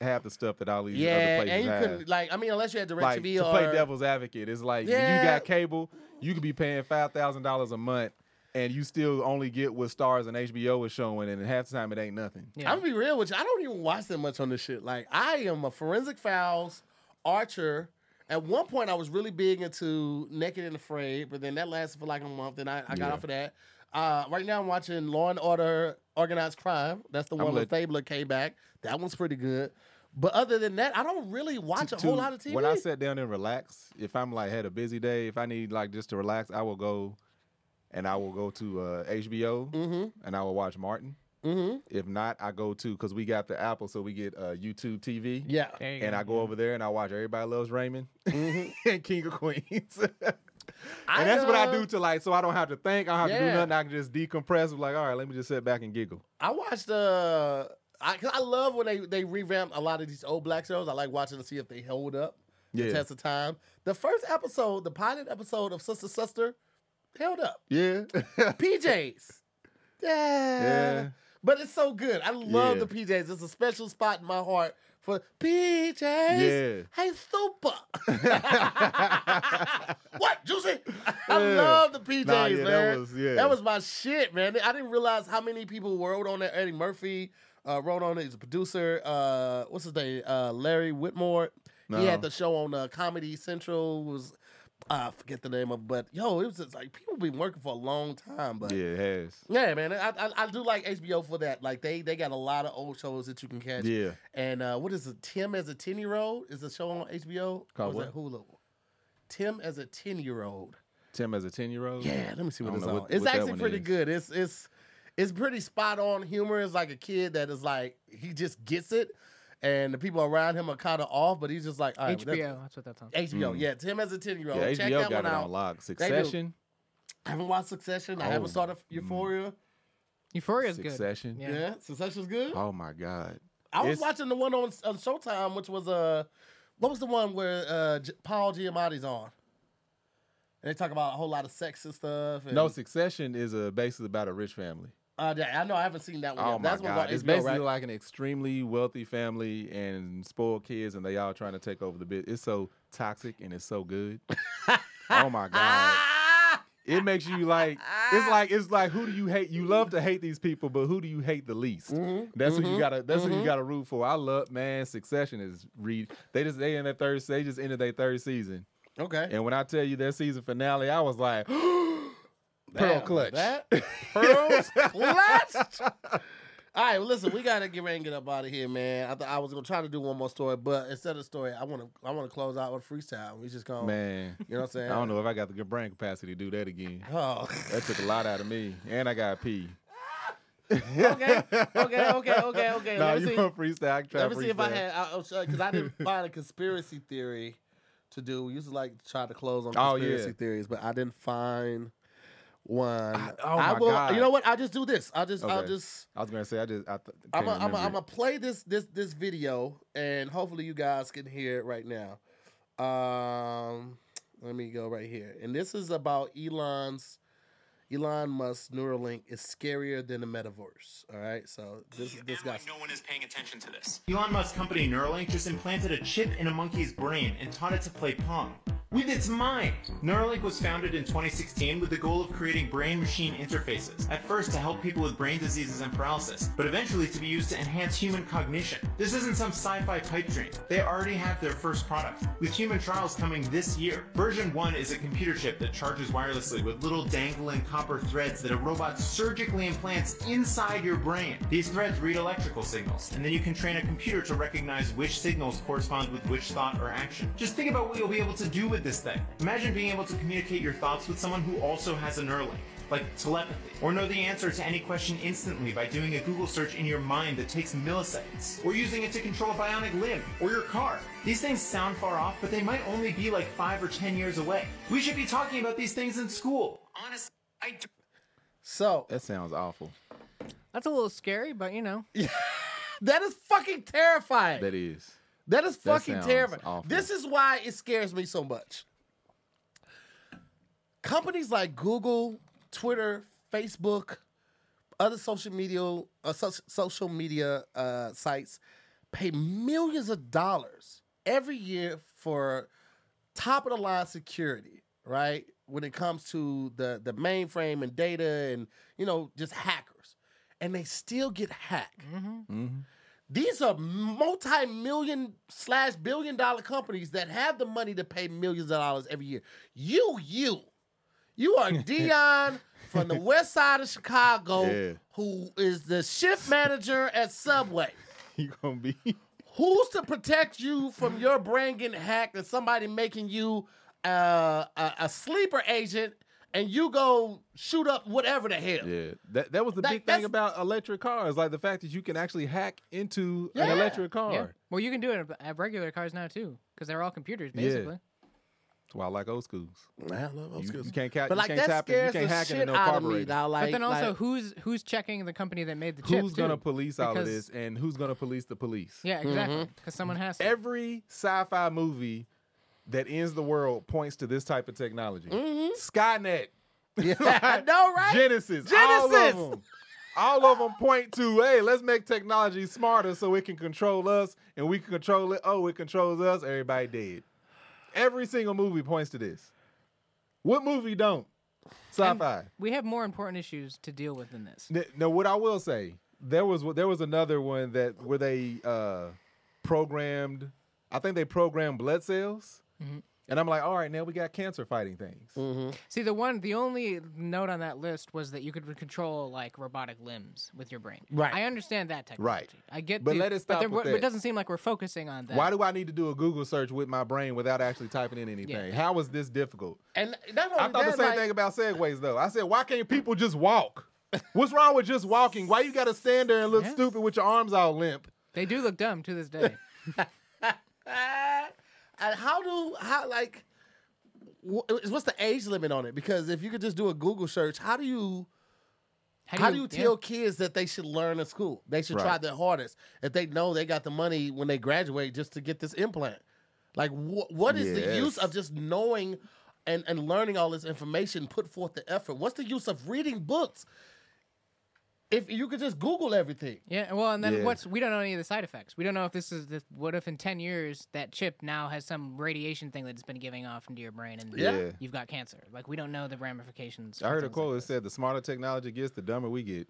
half the stuff that all these other yeah, places and you have. couldn't like. I mean, unless you had like DirecTV to or play devil's advocate, it's like when Yeah. you got cable, you could be paying five thousand dollars a month, and you still only get what Starz and HBO is showing, and half the time it ain't nothing. Yeah. I'm gonna be real with you. I don't even watch that much on this shit. Like I am a forensic files, Archer. At one point, I was really big into Naked and Afraid, but then that lasted for like a month. Then I, I got Yeah. off of that. Uh, right now, I'm watching Law and Order: Organized Crime. That's the one where let- Stabler came back. That one's pretty good. But other than that, I don't really watch a To- whole lot of TV. When I sit down and relax, if I'm like had a busy day, if I need like just to relax, I will go and I will go to uh, HBO mm-hmm. and I will watch Martin. Mm-hmm. If not, I go to because we got the Apple, so we get uh, YouTube TV. Yeah. There you And I go over there and I watch Everybody Loves Raymond and King of Queens. and I, that's what I uh, do to like, so I don't have to think. I don't have to do nothing. I can just decompress. I'm Like, all right, let me just sit back and giggle. I watched uh I cause I love when they they revamp a lot of these old black shows. I like watching to see if they hold up the Yeah. test of time. The first episode, the pilot episode of Sister Sister, held up. Yeah. PJs. Yeah. Yeah. But it's so good. I love Yeah. the PJs. It's a special spot in my heart for PJs. Yeah. Hey, super. what, Juicy? I Yeah. love the PJs, Nah, yeah, that man. was-. That was my shit, man. I didn't realize how many people wrote on there. Eddie Murphy uh, wrote on it. He's a producer. Uh, what's his name? Uh, Larry Wilmore. He had the show on uh, Comedy Central. Was I forget the name of, it, but yo, it was just like people been working for a long time. But yeah, it has. yeah, man, I, I I do like HBO for that. Like they they got a lot of old shows that you can catch. Yeah. And uh, what is it? Tim as a ten year old is a show on HBO. Called that Hulu? Tim as a ten year old. Tim as a 10 year old. Yeah, let me see what it's on. what- it's what actually pretty is. good. It's it's it's pretty spot on humor. It's like a kid that is like he just gets it, and the people around him are kind of off, but he's just like all right, well, HBO, that's what that's on. that's- HBO, yeah, Tim as a ten year old. Yeah, Check HBO that got one it out. on lock. Succession. I haven't watched Succession. I Oh, haven't started Euphoria. Euphoria's good. Succession. Yeah. Yeah, Succession's good. Oh my God. I was It's- watching the one on, on Showtime, which was uh, what was the one where uh, J- Paul Giamatti's on? And they talk about a whole lot of sex and stuff. And, No, Succession is a basically about a rich family. Uh, yeah, I know I haven't seen that one. Oh yet. my That's god! It's HBO, basically right? like an extremely wealthy family and spoiled kids, and they all trying to take over the bit. It's so toxic and it's so good. oh my god! It makes you like it's like it's like who do you hate? You love to hate these people, but who do you hate the least? Mm-hmm. That's who you gotta. That's who you gotta root for. I love man. Succession is read. They just they in their third. They just ended their third season, Okay. and when I tell you their season finale, I was like, Pearl clutch. That pearls clutch. All right, well, listen, we gotta get ready and get up out of here, man. I thought I was gonna try to do one more story, but instead of the story, I want to I want to close out with freestyle. We just gonna, Man, you know what I'm saying? I don't know if I got the good brain capacity to do that again. Oh, That took a lot out of me, and I got pee. okay, okay, okay, okay, okay. Let me you see. want freestyle? I can try Let me see if I had because uh, I, didn't find a conspiracy theory to do. We used to like try to close on Oh, conspiracy yeah. theories, but I didn't find one. I- oh I my will. God. You know what? I'll just do this. I'll just. I'll just. I was gonna say I just I th- I'm gonna I'm it. play this this this video, and hopefully you guys can hear it right now. Um, let me go right here, and this is about Elon's Elon Musk's Neuralink is scarier than the metaverse. All right, so this this and why guy's no one is paying attention to this. Elon Musk's company Neuralink just implanted a chip in a monkey's brain and taught it to play Pong. With its mind! Neuralink was founded in 2016 with the goal of creating brain machine interfaces, at first to help people with brain diseases and paralysis, but eventually to be used to enhance human cognition. This isn't some sci fi pipe dream. They already have their first product, with human trials coming this year. Version 1 is a computer chip that charges wirelessly with little dangling copper threads that a robot surgically implants inside your brain. These threads read electrical signals, and then you can train a computer to recognize which signals correspond with which thought or action. Just think about what you'll be able to do with this thing. Imagine being able to communicate your thoughts with someone who also has a Neuralink. Like telepathy, or know the answer to any question instantly by doing a Google search in your mind that takes milliseconds, or using it to control a bionic limb, or your car. These things sound far off, but they might only be like 5 or 10 years away. We should be talking about these things in school. Honestly, I do. so That sounds awful. That's a little scary, but you know. that is fucking terrifying. That is. That is That fucking sounds terrifying. awful. This is why it scares me so much. Companies like Google, Twitter, Facebook, other social media, uh, so- social media uh, sites pay millions of dollars every year for top of the line security, right? When it comes to the the mainframe and data and you know just hackers, and they still get hacked. These are multi-million slash billion dollar companies that have the money to pay millions of dollars every year. You, you, you are Dion from the west side of Chicago, Yeah. who is the shift manager at Subway. You gonna be? Who's to protect you from your brain getting hacked and somebody making you uh, a, a sleeper agent and you go shoot up whatever the hell? Yeah. That that was the That- big thing about electric cars, like the fact that you can actually hack into Yeah. an electric car. Yeah. Well, you can do it at regular cars now too, because they're all computers Yeah. basically. That's why I like old schools. I love old You, schools. you can't ca- but you like can't that tap in, you can't hack shit into no out of me. carburetor. Now, like, but then also, like- who's who's checking the company that made the chips? Who's gonna too? police all of this, and who's gonna police the police? Yeah, Mm-hmm. exactly. Because someone has to. Every sci-fi movie that ends the world points to this type of technology. Skynet, yeah, I know, right? Genisys, all Genisys! of them. All of them point to, hey, let's make technology smarter so it can control us and we can control it. Oh, it controls us. Everybody dead. Every single movie points to this. What movie don't? Sci-fi. we have more important issues to deal with than this. N- Now, what I will say, there was there was another one that where they uh, programmed. I think they programmed blood cells, Mm-hmm. and I'm like, all right, now we got cancer fighting things. Mm-hmm. See, the one, the only note on that list was that you could control like robotic limbs with your brain. Right. I understand that technology. Right. I get. But the, let it stop there- with But it doesn't seem like we're focusing on that. Why do I need to do a Google search with my brain without actually typing in anything? Yeah. How is this difficult? And that's not only I thought that, the same like, thing about segways though. I said, why can't people just walk? What's wrong with just walking? Why you got to stand there and look Yeah. stupid with your arms all limp? They do look dumb to this day. And how do how like wh- what's the age limit on it? Because if you could just do a Google search, how do you How do you yeah. tell kids that they should learn in school? They should try their hardest if they know they got the money when they graduate just to get this implant. Like, wh- what is the use of just knowing and, and learning all this information? Put forth the effort. What's the use of reading books if you could just Google everything? Yeah, well, and then Yeah. what's we don't know any of the side effects. We don't know if this is the, what if in ten years that chip now has some radiation thing that it's been giving off into your brain and Yeah. you've got cancer. Like we don't know the ramifications. I heard a quote like that said, "The smarter technology gets, the dumber we get."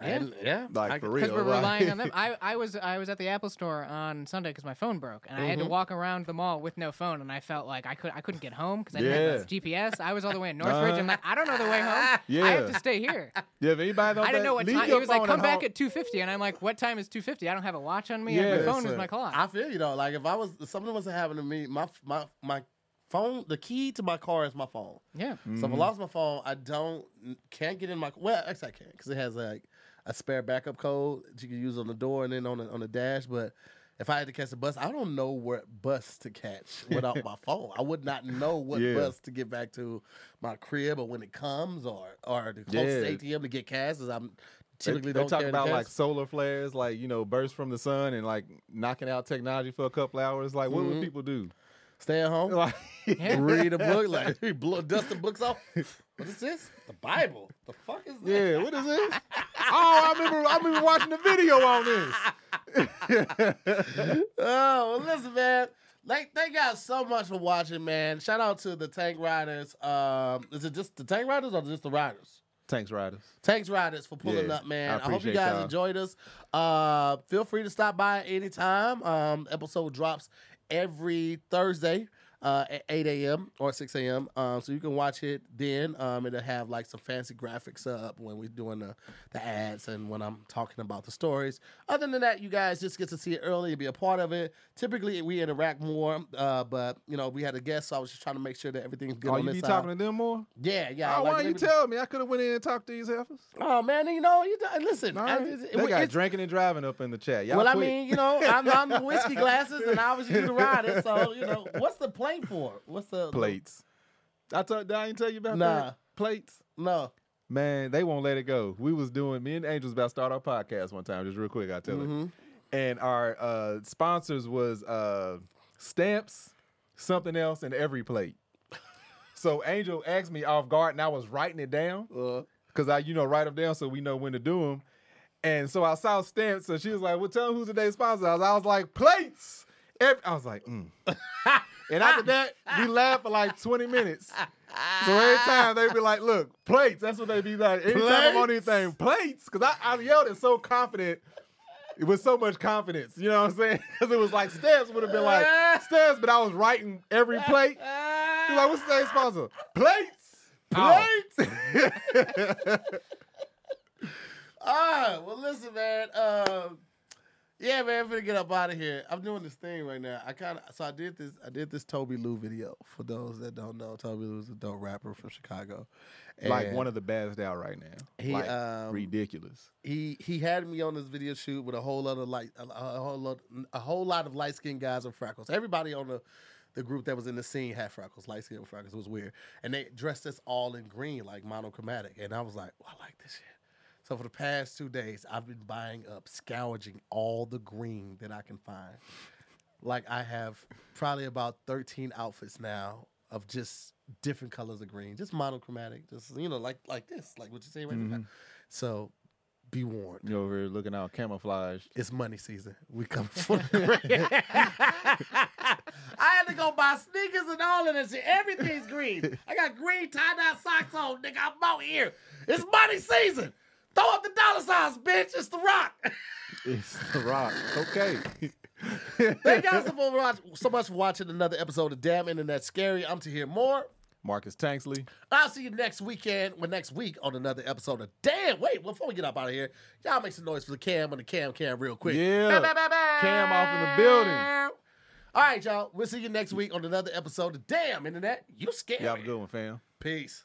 And yeah, Like I- for because we're like- relying on them. I, I was I was at the Apple store on Sunday because my phone broke and I had to walk around the mall with no phone and I felt like I could I couldn't get home because I didn't have GPS. I was all the way in Northridge. I'm like I don't know the way home. I have Yeah. to stay here. Yeah, if anybody I didn't know what time. your It was like come back home. at 2:50 and I'm like what time is 2:50? I don't have a watch on me. Yeah, my phone is sir. my clock. I feel you though. Like if I was if something was happening to me, my my my phone, the key to my car is my phone. yeah. So if Mm-hmm. I lost my phone, I don't can't get in my well. Actually, I can because it has like a spare backup code that you can use on the door and then on the on the dash. But if I had to catch a bus, I don't know what bus to catch without my phone. I would not know what Yeah. bus to get back to my crib or when it comes or or the closest Yeah. ATM to get cash. As I'm typically they don't talk about like solar flares, like you know, bursts from the sun, and like knocking out technology for a couple hours. Like, what Mm-hmm. would people do? stay at home. Like, Read a book, like blow, dust the books off. What is this? The Bible. The fuck is this? yeah, what is this? oh, I remember, I remember watching the video on this. oh, well, listen, man. Like, thank y'all so much for watching, man. Shout out to the Tank Riders. Um, is it just the Tank Riders or just the Riders? Tanks riders. Tanks Riders for pulling Yeah, up, man. I I, hope you guys y'all. enjoyed us. Uh, feel free to stop by anytime. Um, episode drops every Thursday. Uh, at 8 a.m. or 6 a.m. Um, so you can watch it then. Um, it'll have like some fancy graphics up when we're doing the, the ads and when I'm talking about the stories. Other than that, you guys just get to see it early and be a part of it. Typically, we interact more, uh, but you know, we had a guest, so I was just trying to make sure that everything's good Oh, you be side. talking to them more? yeah, yeah. Oh, like, why you tell me? I could have went in and talked to these heifers. Oh man, you know, you listen. All I- right. it's- They got drinking and driving up in the chat. Y'all well, I mean, you know, I'm, I'm the whiskey glasses, and obviously you the rider. So you know, what's the plate for? What's the the- plates. I told. Did I ain't tell you about Nah. that? Plates. no. Man, they won't let it go. We was doing me and Angel was about to start our podcast one time, just real quick, I tell Mm-hmm. you. And our uh sponsors was uh stamps, something else, and every plate. So Angel asked me off guard, and I was writing it down Uh, because I, you know, write them down so we know when to do them. And so I saw stamps, so she was like, "Well, tell them who's today's sponsor." I was, I was like, "Plates." Every, I was like, mm. and after ah. that, we ah. laughed for like twenty minutes. So every time they'd be like, "Look, plates." That's what they'd be like. Anytime I'm on Plates? anything, plates, because I, I yelled it so confident. It was so much confidence, you know what I'm saying? Because it was like stamps would have been like stamps, but I was writing every plate. You're like, what's today's sponsor? Plates. Oh. Plates. all right. Ah, well, listen, man. Um, yeah, man. I'm gonna get up out of here. I'm doing this thing right now. I kind of so I did this. I did this Tobi Lou video. For those that don't know, Tobi Lou is a dope rapper from Chicago. like one of the best out right now. He, like um, ridiculous. he he had me on this video shoot with a whole lot of light a, a whole lot a whole lot of light skinned guys with freckles. Everybody on the the group that was in the scene had freckles, light skinned with freckles. It was weird, and they dressed us all in green, like monochromatic. And I was like, well, I like this shit. So for the past two days, I've been buying up, scourging all the green that I can find. Like I have probably about thirteen outfits now of just different colors of green, just monochromatic, just you know, like like this, like what you see right now. Mm-hmm. So be warned. You're over here looking out camouflaged. It's money season. We come for the. I had to go buy sneakers and all of that shit. Everything's green. I got green tie-dye socks on, nigga. I'm out here. It's money season. Throw up the dollar signs, bitch. It's the rock. It's the rock. Okay. Thank y'all so, watch, so much for watching another episode of Damn Internet Scary. I'm to hear more. Marcus Tanksley. I'll see you next weekend, well, next week on another episode of Damn. Wait, before we get up out of here, y'all make some noise for the cam and the cam cam real quick. Yeah. Ba, ba, ba, ba. Cam off in the building. All right, y'all. We'll see you next week on another episode of Damn Internet. You scared Y'all have a good one, fam. Peace.